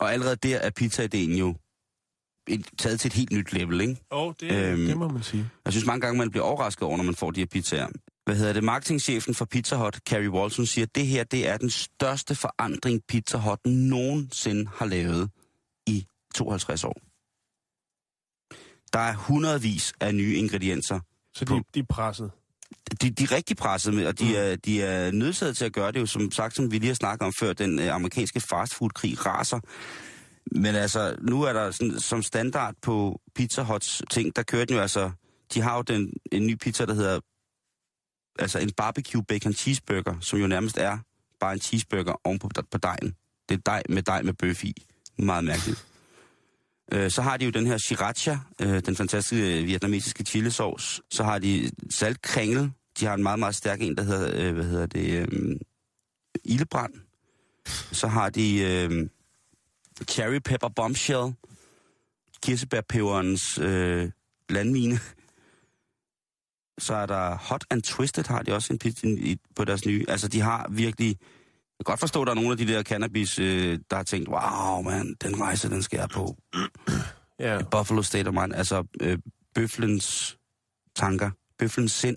Og allerede der er pizzaideen jo et, taget til et helt nyt level, ikke? Åh, oh, det, Øhm. det må man sige. Jeg synes mange gange, man bliver overrasket over, når man får de her pizzaer. hvad hedder det, marketingchefen for Pizza Hut, Carrie Walton, siger, at det her det er den største forandring, Pizza Hut nogensinde har lavet i 52 år. Der er hundredvis af nye ingredienser. Så på- de, de er presset. De, de er rigtig presset med, og de er, de er nødsaget til at gøre det, jo som sagt, som vi lige har snakket om før, den øh, amerikanske fastfood-krig raser. Men altså, nu er der sådan, som standard på Pizza Huts ting, der kører den jo altså, de har jo den, en ny pizza, der hedder, altså en barbecue bacon cheeseburger, som jo nærmest er bare en cheeseburger ovenpå på dejen. Det er dej med dej med bøf i. Meget mærkeligt. Øh, Så har de jo den her sriracha, øh, den fantastiske øh, vietnamesiske chilisauce. Så har de saltkringel. De har en meget, meget stærk en, der hedder, øh, hvad hedder det, øh, ildebrand. Så har de øh, cherry pepper bombshell. Kirsebærpeberens øh, landmine. Så er der hot and twisted, har de også en en, på deres nye. Altså, de har virkelig... Jeg kan godt forstå, at der er nogle af de der cannabis, øh, der har tænkt, wow, man, den rejse, den skal jeg på. Ja. Buffalo State of Mind, altså øh, bøflens tanker, bøflens sind,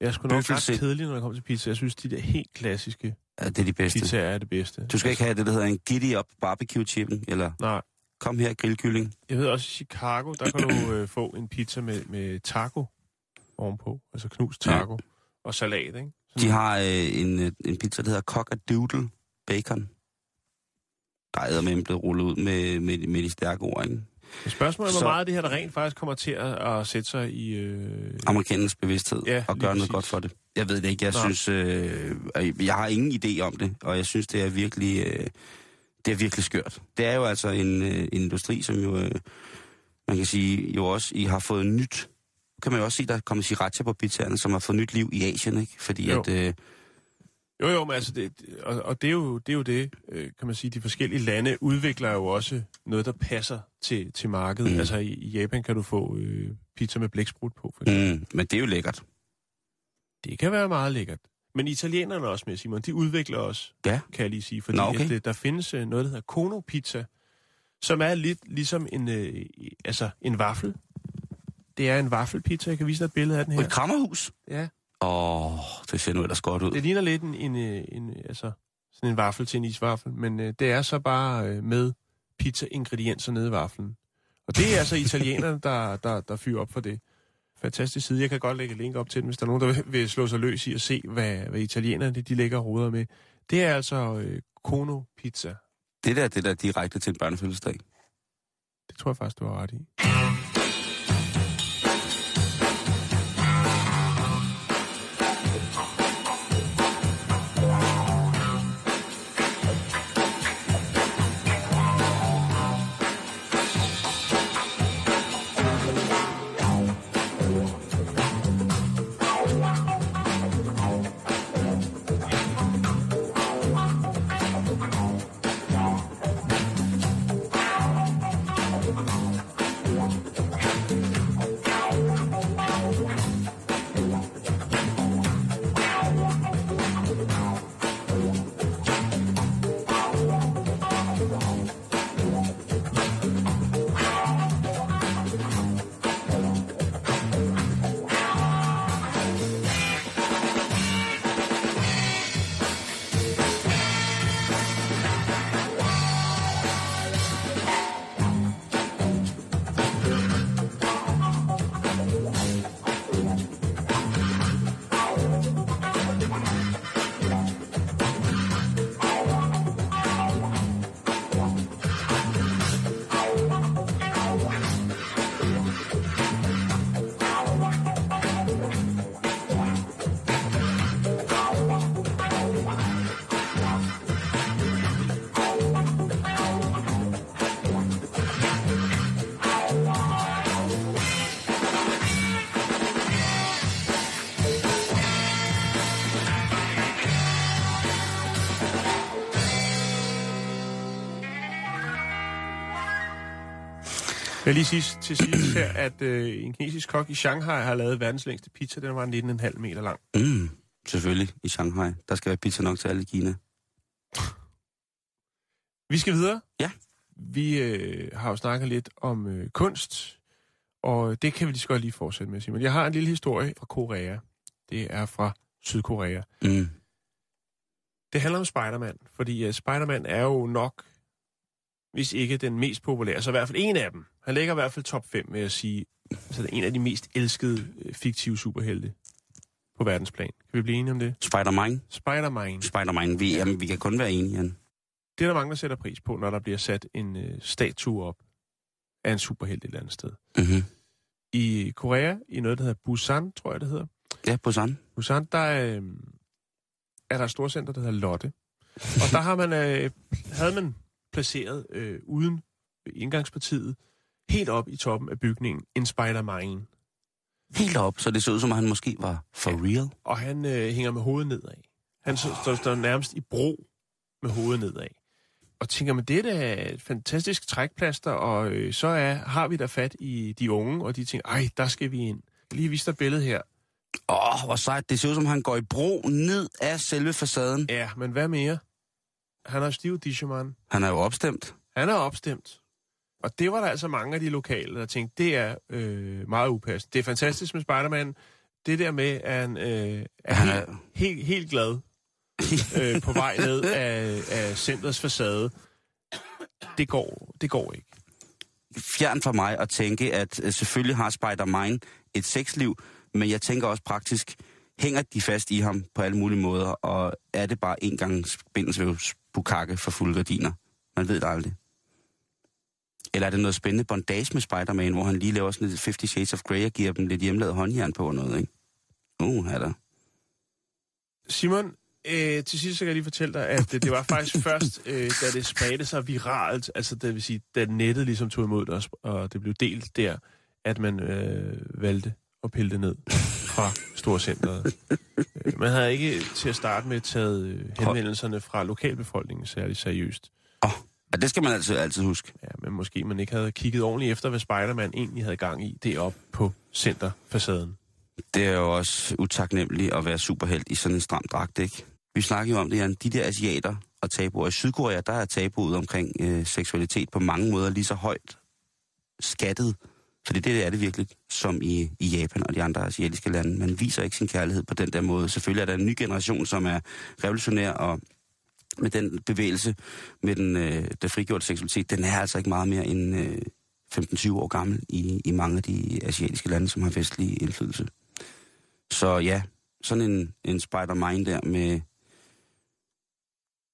Jeg er sgu nok ret kedelig, når det kommer til pizza. Jeg synes, de der helt klassiske er det de bedste. pizzaer er det bedste. Du skal ikke have det, der hedder en giddy up barbecue chicken, eller Nej. kom her, grillkylling. Jeg ved også, i Chicago, der kan du øh, få en pizza med, med taco ovenpå. Altså knust taco. Ja. Og salat, ikke? De har øh, en, øh, en pizza, der hedder cock doodle bacon. Der er med blevet rullet ud med, med, med de stærke ord, ikke? Spørgsmålet er, hvor Så- meget af det her, der rent faktisk kommer til at, at sætte sig i... Øh... Amerikanernes bevidsthed Ja, og gøre noget godt for det. Jeg ved det ikke. Jeg Nå. synes, øh, jeg har ingen idé om det, og jeg synes, det er virkelig, øh, det er virkelig skørt. Det er jo altså en, øh, en industri, som jo, øh, man kan sige, jo også I har fået nyt. Kan man jo også sige, der er kommet sriracha på pizzaerne, som har fået nyt liv i Asien, ikke? Fordi Jo. at, øh, Jo, jo, men altså, det, og, og det, er jo, det er jo det, øh, kan man sige, de forskellige lande udvikler jo også noget, der passer til, til markedet. Mm. Altså i, i Japan kan du få øh, pizza med blæksprut på, for eksempel. mm, men det er jo lækkert. Det kan være meget lækkert. Men italienerne også med, Simon, de udvikler også, Ja. kan jeg lige sige. Fordi Nå, okay. at, øh, der findes øh, noget, der hedder Kono Pizza, som er lidt ligesom en, øh, altså en vaffel. Det er en vaffelpizza. Jeg kan vise dig et billede af den Og her. et krammerhus. Ja, Åh, oh, det ser nu ellers godt ud. det ligner lidt en, en, øh, en, altså, sådan en vaffel til en isvaffel, men øh, det er så bare øh, med pizza-ingredienser nede i vaflen. Og det er altså italienerne, der, der, der fyrer op for det. Fantastisk side. Jeg kan godt lægge et link op til den, hvis der er nogen, der vil, vil slå sig løs i at se, hvad, hvad italienerne de, de lægger og roder med. Det er altså øh, Kono Pizza. Det der, det der direkte til en børnefødselsdag. Det tror jeg faktisk, du har ret i. Jeg lige sige til sidst her, at øh, en kinesisk kok i Shanghai har lavet verdens længste pizza. Den var 19,5 meter lang. Mm, selvfølgelig i Shanghai. Der skal være pizza nok til alle i Kina. Vi skal videre. Ja. Vi øh, har jo snakket lidt om øh, kunst, og det kan vi lige så godt lige fortsætte med, Simon. Jeg har en lille historie fra Korea. Det er fra Sydkorea. Mm. Det handler om Spider-Man, fordi uh, Spider-Man er jo nok, hvis ikke den mest populære, så i hvert fald en af dem. Han ligger i hvert fald top 5, vil jeg sige. Så det er en af de mest elskede øh, fiktive superhelte på verdensplan. Kan vi blive enige om det? Spider-Man. Spider-Man. Spider-Man. Vi, jamen, vi kan kun være enige, Jan. Det er der mange, der sætter pris på, når der bliver sat en øh, statue op af en superhelt et eller andet sted. Mm-hmm. I Korea, i noget, der hedder Busan, tror jeg, det hedder. Ja, sådan. Busan, der øh, er der et storcenter, der hedder Lotte. Og der har man, øh, havde man placeret øh, uden indgangspartiet, helt op i toppen af bygningen, en Spider-Man. Helt op, så det så ud som, han måske var for real. Og han øh, hænger med hovedet nedad. Han oh. står, står nærmest i bro med hovedet nedad. Og tænker man, det er da et fantastisk trækplaster, og øh, så er, har vi da fat i de unge, og de tænker, ej, der skal vi ind. Lige vise dig billedet her. Åh, oh, hvor sejt. Det ser ud som, han går i bro ned af selve facaden. Ja, men hvad mere? Han har stiv Dishaman. Han er jo opstemt. Han er opstemt. Og det var der altså mange af de lokale, der tænkte, det er øh, meget upassende. Det er fantastisk med Spider-Man. Det der med, at han øh, er, helt, helt, helt glad øh, på vej ned af, af centrets facade. Det går, det går ikke. Fjern for mig at tænke, at øh, selvfølgelig har Spider-Man et sexliv, men jeg tænker også praktisk, hænger de fast i ham på alle mulige måder, og er det bare en gang for fulde gardiner? Man ved det aldrig. Eller er det noget spændende bondage med Spider-Man, hvor han lige laver sådan lidt 50 Shades of Grey og giver dem lidt hjemmelavet håndjern på og noget, ikke? Uh, er der. Simon, øh, til sidst så kan jeg lige fortælle dig, at det, det var faktisk først, øh, da det spredte sig viralt, altså det vil sige, da nettet ligesom tog imod det, og, og det blev delt der, at man øh, valgte at pille det ned fra Storcenteret. Øh, man havde ikke til at starte med taget øh, henvendelserne fra lokalbefolkningen særlig seriøst. Åh, oh, det skal man altid, altid huske. Ja, men måske man ikke havde kigget ordentligt efter, hvad Spider-Man egentlig havde gang i deroppe på centerfacaden. Det er jo også utaknemmeligt at være superhelt i sådan en stram dragt, ikke? Vi snakker jo om det, Jan. De der asiater og tabuer. I Sydkorea, der er tabuet omkring øh, seksualitet på mange måder lige så højt skattet. For det, det er det virkelig, som i, i Japan og de andre asiatiske lande. Man viser ikke sin kærlighed på den der måde. Selvfølgelig er der en ny generation, som er revolutionær, og med den bevægelse, med den øh, der frigjorte seksualitet, den er altså ikke meget mere end øh, 15-20 år gammel i, i mange af de asiatiske lande, som har vestlig indflydelse. Så ja, sådan en, en Spider-Man der med,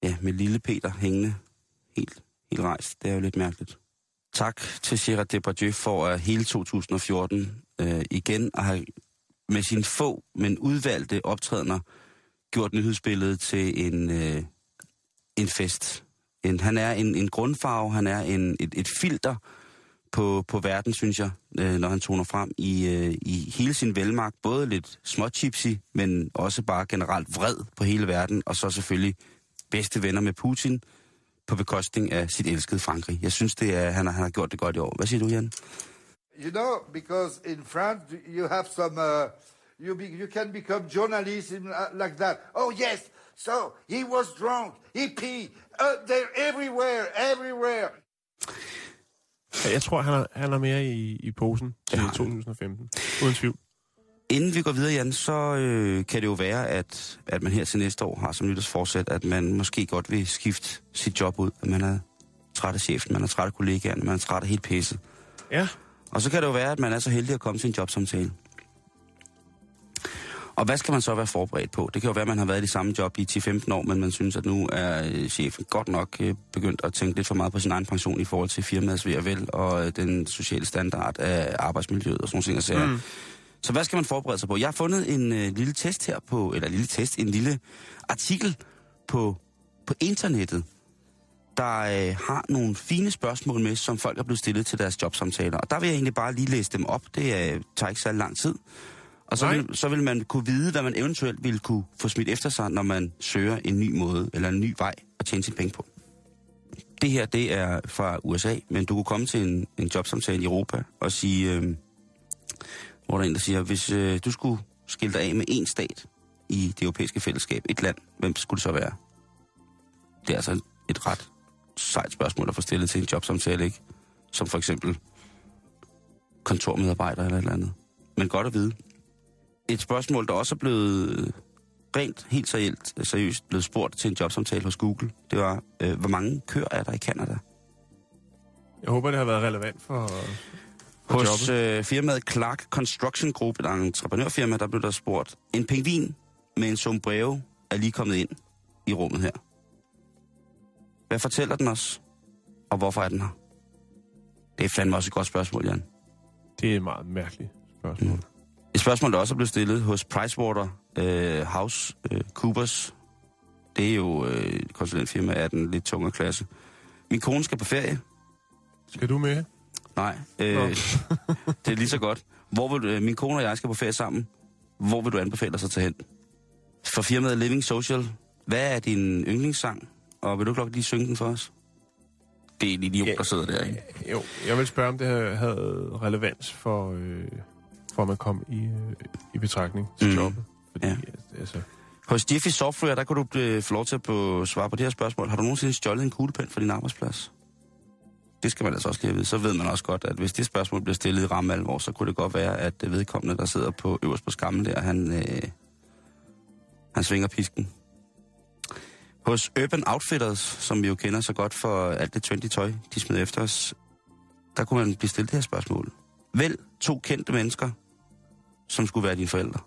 ja, med lille Peter hængende helt, helt rejst, det er jo lidt mærkeligt. Tak til Gerard Depardieu for at hele 2014 øh, igen at have med sine få, men udvalgte optrædener gjort nyhedsbilledet til en, øh, en fest. En, han er en, en grundfarve, han er en, et, et filter på, på verden, synes jeg, øh, når han toner frem i, øh, i hele sin velmagt. Både lidt småchipsy, men også bare generelt vred på hele verden, og så selvfølgelig bedste venner med Putin på bekostning af sit elskede Frankrig. Jeg synes, det er, han, har, han har gjort det godt i år. Hvad siger du, Jan? You know, because in France you have some, uh, you be, you can become journalist in, uh, like that. Oh yes, so he was drunk, he pee, uh, they're everywhere, everywhere. Ja, jeg tror, han er, han er mere i, i posen til Ja. 2015. Uden tvivl. Inden vi går videre, Jan, så øh, kan det jo være, at, at man her til næste år har som nytårsforsæt, at man måske godt vil skifte sit job ud. At man er træt af chefen, man er træt af kollegaerne, man er træt af helt pisset. Ja. Og så kan det jo være, at man er så heldig at komme til en jobsamtale. Og hvad skal man så være forberedt på? Det kan jo være, at man har været i det samme job i 10-15 år, men man synes, at nu er øh, chefen godt nok øh, begyndt at tænke lidt for meget på sin egen pension i forhold til firmaets ved og vel, og øh, den sociale standard af arbejdsmiljøet og sådan nogle ting. Sager. Mm. Så hvad skal man forberede sig på? Jeg har fundet en øh, lille test her på, eller en lille test, en lille artikel på, på internettet, der øh, har nogle fine spørgsmål med, som folk er blevet stillet til deres jobsamtaler. Og der vil jeg egentlig bare lige læse dem op. Det øh, tager ikke så lang tid. Og så Nej. vil, så vil man kunne vide, hvad man eventuelt ville kunne få smidt efter sig, når man søger en ny måde, eller en ny vej at tjene sine penge på. Det her, det er fra USA, men du kunne komme til en, en jobsamtale i Europa og sige, øh, hvor der er en, der siger, hvis øh, du skulle skille dig af med en stat i det europæiske fællesskab, et land, hvem skulle det så være? Det er altså et, et ret sejt spørgsmål at få stillet til en jobsamtale, ikke? Som for eksempel kontormedarbejder eller et eller andet. Men godt at vide. Et spørgsmål, der også er blevet øh, rent, helt seriøst, seriøst blevet spurgt til en jobsamtale hos Google, det var, øh, hvor mange køer er der i Canada? Jeg håber, det har været relevant for, for Hos jobbet. øh, firmaet Clark Construction Group, et entreprenørfirma, der blev der spurgt, en pingvin med en sombrero er lige kommet ind i rummet her. Hvad fortæller den os, og hvorfor er den her? Det er fandme også et godt spørgsmål, Jan. Det er et meget mærkeligt spørgsmål. Mm. Et spørgsmål, der også er blevet stillet hos Pricewater øh, House øh, Coopers. Det er jo øh, et konsulentfirma af den lidt tungere klasse. Min kone skal på ferie. Skal du med? Nej, øh, det er lige så godt. Hvor vil øh, min kone og jeg skal på ferie sammen. Hvor vil du anbefale os at tage hen? For firmaet Living Social. Hvad er din yndlingssang? Og vil du ikke nok lige synge den for os? Det er en idiot, der sidder derinde. Jo, jeg vil spørge, om det havde- havde relevans for, øh, for at man kom i, øh, i betragtning til Mm. jobbet. Fordi, Ja. altså, Hos Jiffy Software, der kan du øh, få lov til at på, svare på det her spørgsmål. Har du nogensinde stjålet en kuglepen fra din arbejdsplads? Det skal man altså også lige vide. Så ved man også godt, at hvis det spørgsmål bliver stillet i ramme alvor, så kunne det godt være, at vedkommende, der sidder på øverst på skammen der, han, øh, han svinger pisken. Hos Urban Outfitters, som vi jo kender så godt for alt det trendy tøj, de smider efter os, der kunne man blive stillet det her spørgsmål. Vælg to kendte mennesker, som skulle være dine forældre.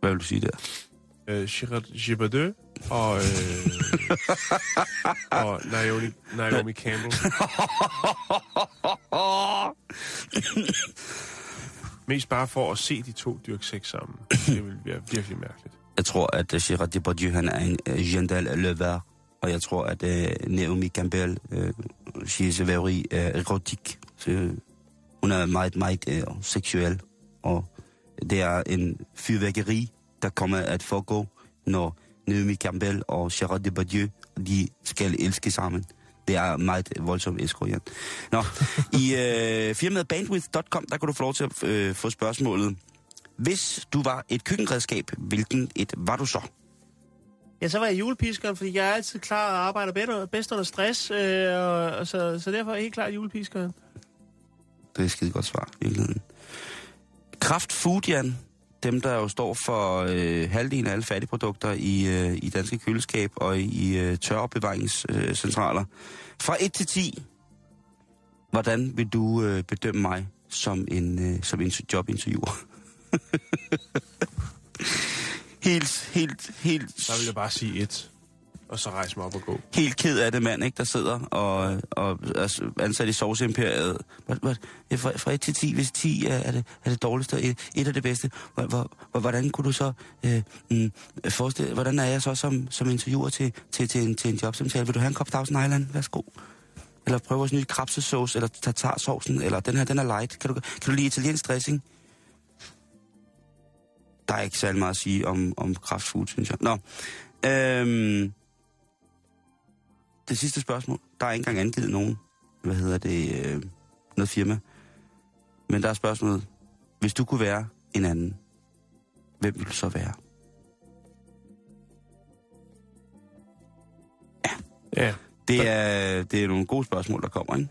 Hvad vil du sige der? øh, Gerard Gibadeux og, øh, og Naomi, Naomi Campbell. Mest bare for at se de to dyrke sex sammen. Det vil være virkelig mærkeligt. Jeg tror, at uh, Gerard Depardieu, han er en uh, Gendal Lever, og jeg tror, at uh, Naomi Campbell, uh, she is very uh, erotic. Så, hun er meget, meget øh, seksuel, og det er en fyrværkeri, der kommer at foregå, når Naomi Campbell og Gerard Depardieu, de skal elske sammen. Det er meget voldsomt esko, Jan. Nå, i øh, firmaet bandwidth.com, der kan du få lov til at øh, få spørgsmålet. Hvis du var et køkkenredskab, hvilken et var du så? Ja, så var jeg julepiskeren, fordi jeg er altid klar og arbejder bedre, bedst under stress, øh, og, og så, så derfor er jeg helt klart julepiskeren. Det er et skide godt svar, i virkeligheden. Kraft Foodian, dem der jo står for øh, halvdelen af alle fattigprodukter i, øh, i danske køleskab og i øh, tøropbevaringscentraler. Fra 1 til 10, hvordan vil du øh, bedømme mig som en, øh, som en jobinterviewer? helt, helt, helt... Der vil jeg bare sige et, og så rejse mig op og gå. helt ked af det mand, ikke, der sidder og, og er ansat i sovsimperiet. Hvad- hvad- Fra, fra 1 til 10, hvis 10 er, er, det, er det dårligste, og et, er det bedste, hvor, hvor, hvordan kunne du så øh, mm, forestille, hvordan er jeg så som, som interviewer til, til, til, en, til en jobsamtale? Vil du have en kop Thousand Island? Værsgo. Eller prøve vores nye krabsesauce, eller tatarsovsen, eller den her, den er light. Kan du, kan du lide italiensk dressing? Der er ikke særlig meget at sige om, om kraftfood, synes jeg. Nå, øhm, det sidste spørgsmål. Der er ikke engang angivet nogen, hvad hedder det, øh, noget firma. Men der er spørgsmålet, hvis du kunne være en anden, hvem vil du så være? Ja, Det er, det er nogle gode spørgsmål, der kommer, ikke?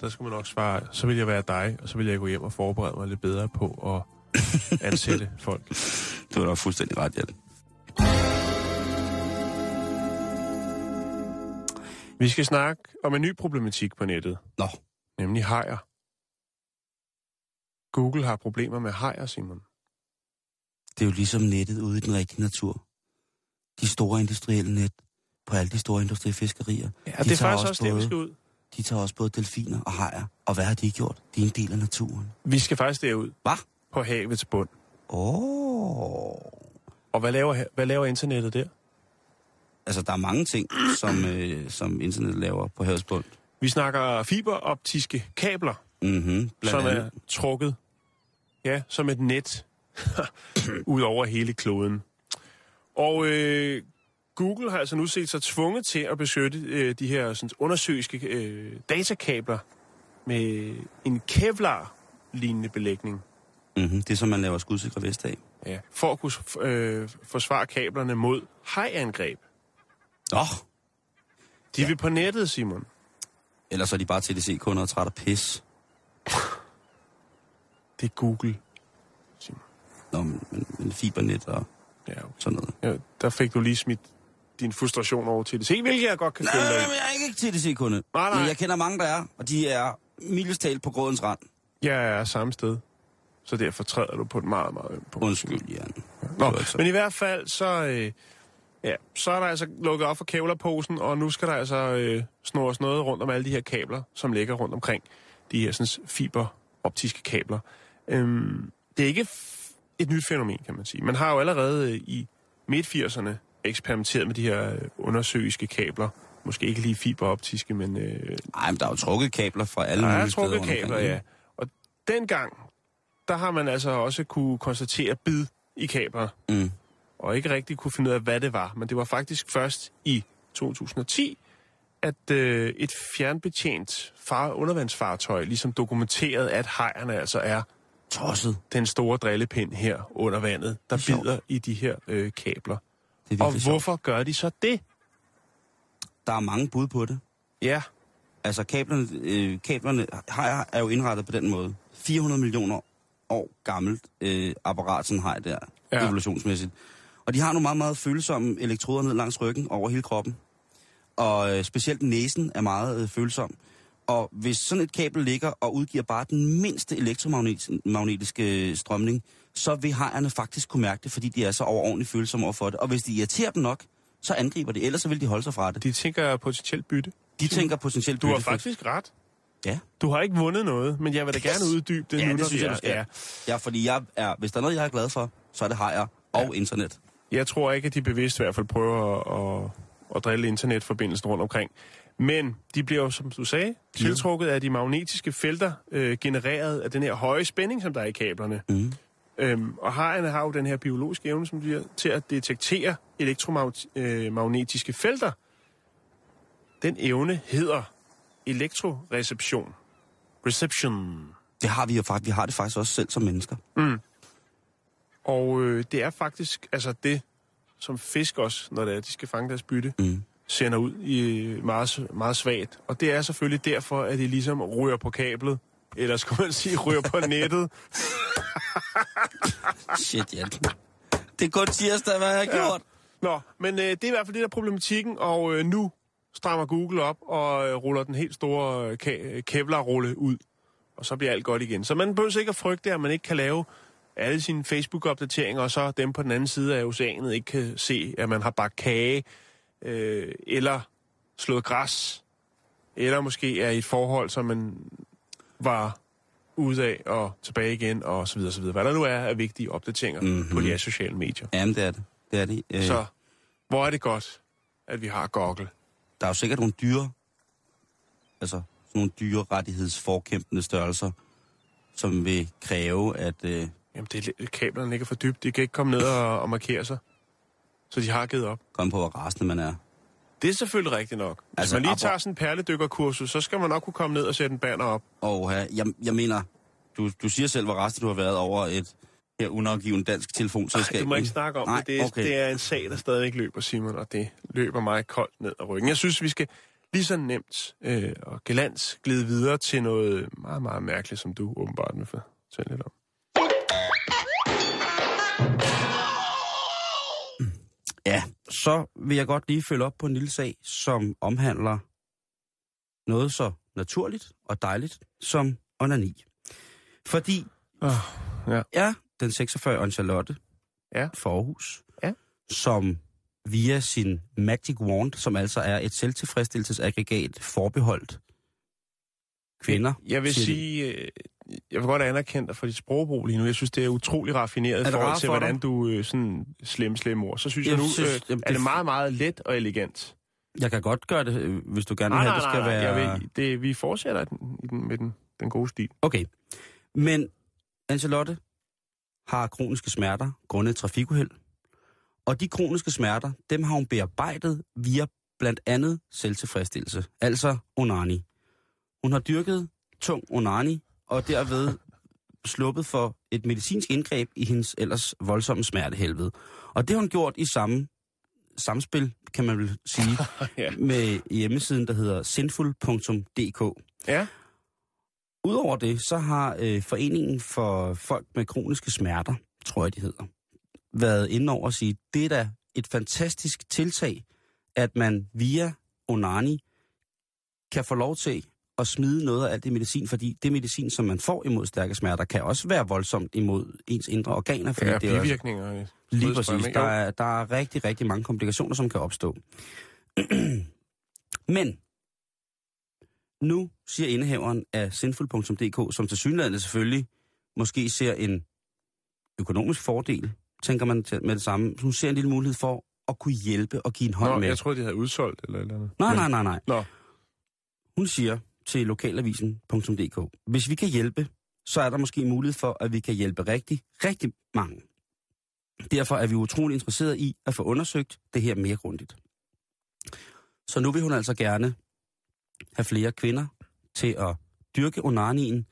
der skal man nok svare, så vil jeg være dig, og så vil jeg gå hjem og forberede mig lidt bedre på at ansætte folk. Du har da fuldstændig ret, Jan. Vi skal snakke om en ny problematik på nettet, Nå, nemlig hajer. Google har problemer med hajer, Simon. det er jo ligesom nettet ude i den rigtige natur. De store industrielle net på alle de store industrifiskerier. Ja, De det er faktisk også det, vi skal ud. De tager også både delfiner og hajer. Og hvad har de gjort? De er en del af naturen. Vi skal faktisk derud. Hvad? På havets bund. Åh. Oh. Og hvad laver, hvad laver internettet der? Altså, der er mange ting, som, øh, som internet laver på havets bund. Vi snakker fiberoptiske kabler, Mm-hmm. som er trukket ja, som et net ud over hele kloden. Og øh, Google har altså nu set sig tvunget til at beskytte øh, de her sådan, undersøiske øh, datakabler med en Kevlar-lignende belægning. Mm-hmm. Det er som man laver skudsikre vest af. Ja, for at kunne øh, forsvare kablerne mod hajangreb. Nå, De ja. vil på nettet, Simon. ellers er de bare TDC-kunder og træt af pis. Det er Google. Nå, men, men, men fibernet og Ja, okay. sådan noget. ja, der fik du lige smidt din frustration over. Se, hvilket jeg godt kan Nej, følge nej, men jeg er ikke TDC-kunde. Nej, nej. Men jeg kender mange, der er, og de er mildest på grådens rand. Jeg er samme sted. Så derfor træder du på et meget, meget ømt punkt. Undskyld, Jan. Nå, altså. men i hvert fald, så, øh, ja, så er der altså lukket op for kævlerposen, og nu skal der altså øh, snores noget rundt om alle de her kabler, som ligger rundt omkring de her sådan, fiberoptiske kabler. Øhm, det er ikke et nyt fænomen, kan man sige. Man har jo allerede øh, i midt-80'erne eksperimenteret med de her øh, undersøiske kabler. Måske ikke lige fiberoptiske, men... Øh, Ej, men der er jo trukket kabler fra alle der er mulige steder trukket rundt omkring, kabler, ja. Og dengang, der har man altså også kunne konstatere bid i kabler Mm. Og ikke rigtig kunne finde ud af, hvad det var. Men det var faktisk først i 2010, at øh, et fjernbetjent far undervandsfartøj ligesom dokumenterede, at hejerne altså er Tosset. den store drillepind her under vandet, der er bider i de her øh, kabler. Det er Og virkelig sjovt. hvorfor gør de så det? Der er mange bud på det. Ja, Altså, kablerne, øh, kablerne har, er jo indrettet på den måde. 400 millioner år gammelt øh, apparat, sådan har der, ja. evolutionsmæssigt. Og de har nogle meget, meget følsomme elektroder ned langs ryggen over hele kroppen. Og øh, specielt næsen er meget øh, følsom. Og hvis sådan et kabel ligger og udgiver bare den mindste elektromagnetiske strømning, så vil hejerne faktisk kunne mærke det, fordi de er så overordentligt følsomme over for det. Og hvis de irriterer dem nok, så angriber de, ellers så vil de holde sig fra det. de tænker potentielt bytte. De tænker potentielt Du har faktisk ret. Ja. Du har ikke vundet noget, men jeg vil da gerne uddybe det Ja, nu, det synes jeg, du skal. Ja. Ja, fordi jeg er, hvis der er noget, jeg er glad for, så er det hajer og internet. Jeg tror ikke, at de bevidst i hvert fald prøver at, at, at drille internetforbindelsen rundt omkring. Men de bliver jo, som du sagde, tiltrukket af de magnetiske felter, øh, genereret af den her høje spænding, som der er i kablerne. Mm. Øhm, og hajerne har jo den her biologiske evne, som har, til at detektere elektromagnetiske felter. Den evne hedder elektroreception. Reception. Det har vi jo faktisk. Vi har det faktisk også selv som mennesker. Og øh, det er faktisk altså det, som fisk også, når det er, de skal fange deres bytte, Mm. sender ud i meget, meget svagt. Og det er selvfølgelig derfor, at de ligesom ryger på kablet. Eller skulle man sige, ryger på nettet. Shit, ja. Det er kun tirsdag, hvad jeg har Ja. gjort. Nå, men øh, det er i hvert fald det, der er problematikken. Og øh, nu strammer Google op og øh, ruller den helt store øh, Kevlar-rulle ud. Og så bliver alt godt igen. Så man behøver ikke at frygte, at man ikke kan lave alle sine Facebook-opdateringer, og så dem på den anden side af oceanet ikke kan se, at man har bagt kage, øh, eller slået græs, eller måske er i et forhold, som man var ude af og tilbage igen, og så videre, så videre. Hvad der nu er af vigtige opdateringer mm-hmm. på de her sociale medier. Jamen, det er det. Det er det. Øh, Så hvor er det godt, at vi har Google. Der er jo sikkert nogle dyre, altså sådan nogle dyre rettighedsforkæmpende størrelser, som vil kræve, at... Øh, Jamen, det, er- kablerne ligger for dybt. De kan ikke komme ned og, og markere sig. Så de har givet op. komme på, hvor rasende man er. Det er selvfølgelig rigtigt nok. Hvis Altså, man lige tager sådan en perledykkerkursus, så skal man nok kunne komme ned og sætte en banner op. Uh, jeg, jeg mener, du, du siger selv, hvor rasende du har været over et her unavgivet dansk telefonselskab. Ej, det må ikke snakke om. Nej, det, det, er, okay. det er en sag, der stadigvæk løber, Simon, og det løber mig koldt ned ad ryggen. Jeg synes, vi skal lige så nemt øh, og galant glide videre til noget meget, meget mærkeligt, som du åbenbart vil fortælle lidt om. Ja, så vil jeg godt lige følge op på en lille sag, som omhandler noget så naturligt og dejligt som onani. Fordi Oh, ja. er den 46 Charlotte Ja. for Aarhus, Ja. som via sin Magic Wand, som altså er et selvtilfredsstillelsesaggregat forbeholdt kvinder. Jeg vil sige, øh, jeg vil godt anerkende dig for dit sprogbrug lige nu. Jeg synes, det er utrolig raffineret i forhold til, hvordan dig? du øh, sådan slem, slem ord. Så synes jeg, Jeg nu, synes, øh, jamen, er det- meget, meget let og elegant. Jeg kan godt gøre det, øh, hvis du gerne vil have, det skal nej, nej. være... Jeg vil, det, vi fortsætter den, i den, med den, den gode stil. Okay. Men Ancelotte har kroniske smerter grundet et trafikuheld. Og de kroniske smerter, dem har hun bearbejdet via blandt andet selvtilfredsstillelse. Altså onani. Hun har dyrket tung onani, og derved sluppet for et medicinsk indgreb i hendes ellers voldsomme smertehelvede. Og det har hun gjort i samme samspil, kan man vel sige, Ja. med hjemmesiden, der hedder sinful.dk. Ja. Udover det, så har øh, Foreningen for Folk med Kroniske Smerter, tror jeg de hedder, været inde over at sige, det er da et fantastisk tiltag, at man via Onani kan få lov til at smide noget af alt det medicin, fordi det medicin, som man får imod stærke smerter, kan også være voldsomt imod ens indre organer. Fordi Ja, det er også, bivirkninger. Lige Blodstrøm, præcis. Der er, der er rigtig, rigtig mange komplikationer, som kan opstå. Men nu siger indehaveren af sinful.dk, som til synligheden selvfølgelig måske ser en økonomisk fordel, tænker man med det samme. Hun ser en lille mulighed for at kunne hjælpe og give en hånd Nå, med. jeg troede, de havde udsolgt eller eller andet. Nej, nej, nej, nej. Nå. Hun siger til lokalavisen.dk, hvis vi kan hjælpe, så er der måske mulighed for, at vi kan hjælpe rigtig, rigtig mange. Derfor er vi utrolig interesserede i at få undersøgt det her mere grundigt. Så nu vil hun altså gerne have flere kvinder til at dyrke onanien,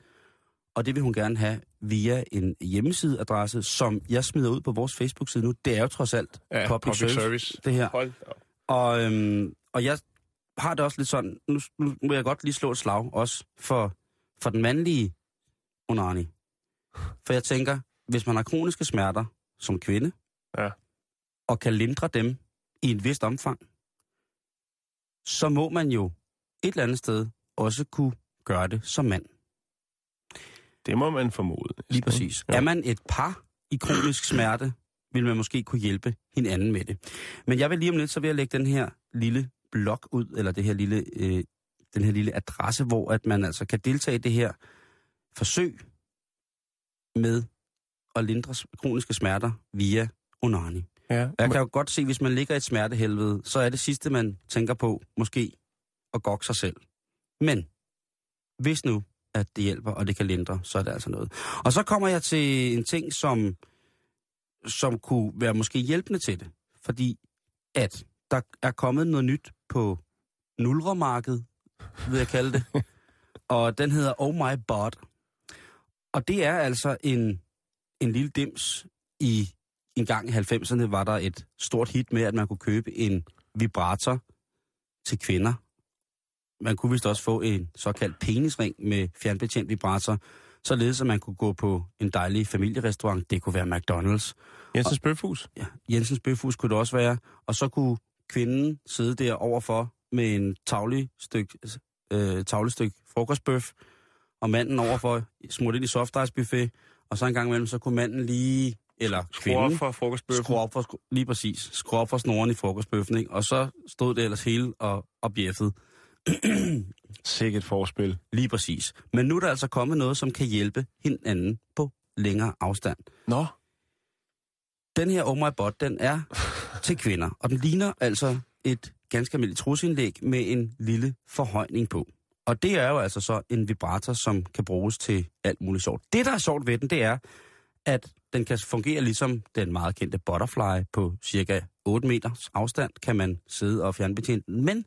og det vil hun gerne have via en hjemmesideadresse, som jeg smider ud på vores Facebook-side nu. Det er jo trods alt Ja, public, public service, service. det her. Hold op. Og, øhm, og jeg har det også lidt sådan, nu, nu må jeg godt lige slå et slag også for, for den mandlige onani. For jeg tænker, hvis man har kroniske smerter som kvinde, Ja. og kan lindre dem i et vist omfang, så må man jo et eller andet sted også kunne gøre det som mand. Det må man formode. Lige præcis. Ja. Er man et par i kronisk smerte, vil man måske kunne hjælpe hinanden med det. Men jeg vil lige om lidt, så vil jeg lægge den her lille blog ud, eller det her lille, øh, den her lille adresse, hvor at man altså kan deltage i det her forsøg med at lindre kroniske smerter via onani. Ja. Jeg kan jo godt se, hvis man ligger i et smertehelvede, så er det sidste, man tænker på, måske at gokke sig selv. Men hvis nu, at det hjælper, og det kan lindre, så er det altså noget. Og så kommer jeg til en ting, som, som kunne være måske hjælpende til det. Fordi at der er kommet noget nyt på nulremarkedet, vil jeg kalde det. og den hedder Oh My Bot. Og det er altså en, en lille dims i en gang i 90'erne var der et stort hit med, at man kunne købe en vibrator til kvinder. Man kunne vist også få en såkaldt penisring med fjernbetjent vibrator, således at man kunne gå på en dejlig familierestaurant. Det kunne være McDonald's. Jensens Bøfhus. Ja, Jensens Bøfhus kunne det også være. Og så kunne kvinden sidde der overfor med en tavlig styk, øh, tavlestykke frokostbøf, og manden overfor smurt ind i soft ice buffet, og så en gang imellem, så kunne manden lige, eller Skruer op kvinden, for frokostbøffen. skrue op for, lige præcis, skrue op for snoren i frokostbøffen, ikke? og så stod det ellers hele og, og bjeffede. Sikkert forspil. Lige præcis. Men nu er der altså kommet noget, som kan hjælpe hinanden på længere afstand. Nå. Den her Oh My Bot, den er til kvinder, og den ligner altså et ganske almindeligt trusindlæg med en lille forhøjning på. Og det er jo altså så en vibrator, som kan bruges til alt muligt sjovt. Det, der er sjovt ved den, det er, at den kan fungere ligesom den meget kendte Butterfly på cirka 8 meters afstand, kan man sidde og fjernbetjene den. Men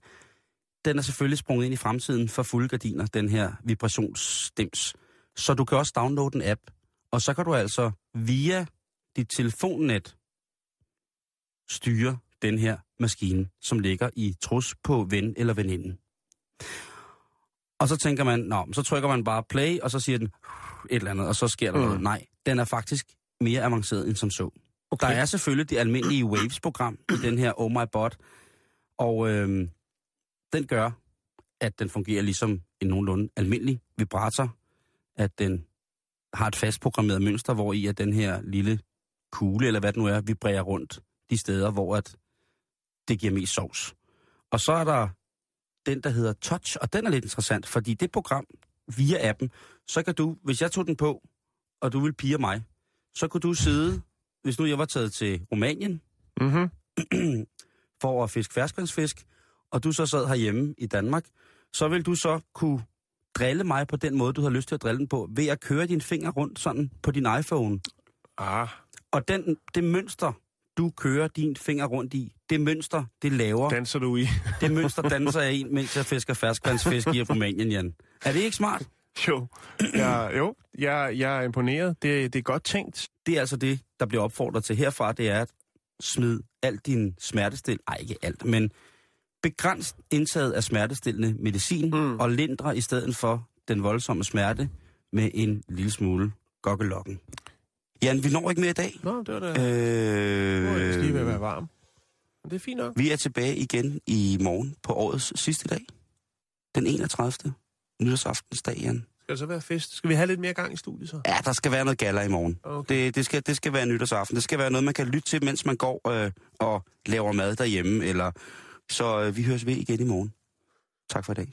den er selvfølgelig sprunget ind i fremtiden for fulde gardiner, den her vibrationsstems. Så du kan også downloade en app, og så kan du altså via dit telefonnet styre den her maskine, som ligger i trus på ven eller veninde. Og så tænker man, nå, så trykker man bare play, og så siger den et eller andet, og så sker der mm. noget. Nej, den er faktisk mere avanceret end som så. Okay. Der er selvfølgelig det almindelige Waves-program i den her Oh My Bot, og øhm, den gør, at den fungerer ligesom en nogenlunde almindelig vibrator, at den har et fast programmeret mønster, hvor i at den her lille kugle, eller hvad det nu er, vibrerer rundt de steder, hvor at det giver mest sovs. Og så er der den, der hedder Touch, og den er lidt interessant, fordi det program via appen, så kan du, hvis jeg tog den på, og du vil pige mig, så kunne du sidde, hvis nu jeg var taget til Rumænien, Mm-hmm. for at fiske ferskvandsfisk, og du så sad herhjemme i Danmark, så vil du så kunne drille mig på den måde, du har lyst til at drille den på, ved at køre dine fingre rundt sådan på din iPhone. Ah. Og den, det mønster, du kører din finger rundt i, det mønster, det laver, Danser du i? det mønster danser jeg i, mens jeg fisker ferskvandsfisk i Rumænien, Jan. Er det ikke smart? Jo. Jeg, jo, jeg, jeg er imponeret. Det, det er godt tænkt. Det er altså det, der bliver opfordret til herfra, det er at smide alt din smertestil, ej ikke alt, men begræns indtaget af smertestillende medicin, mm. og lindre i stedet for den voldsomme smerte med en lille smule gokkelokken. Jan, vi når ikke mere i dag. Nå, det var da... Øh, Nu er jeg lige ved at være varm. Men det er fint nok. Vi er tilbage igen i morgen på årets sidste dag. Den 31. Nytårsaftensdag, Jan. Skal der så være fest? Skal vi have lidt mere gang i studiet så? Ja, der skal være noget galler i morgen. Okay. Det, det, skal, det skal være nytårsaften. Det skal være noget, man kan lytte til, mens man går øh, og laver mad derhjemme. Eller... Så øh, vi høres ved igen i morgen. Tak for i dag.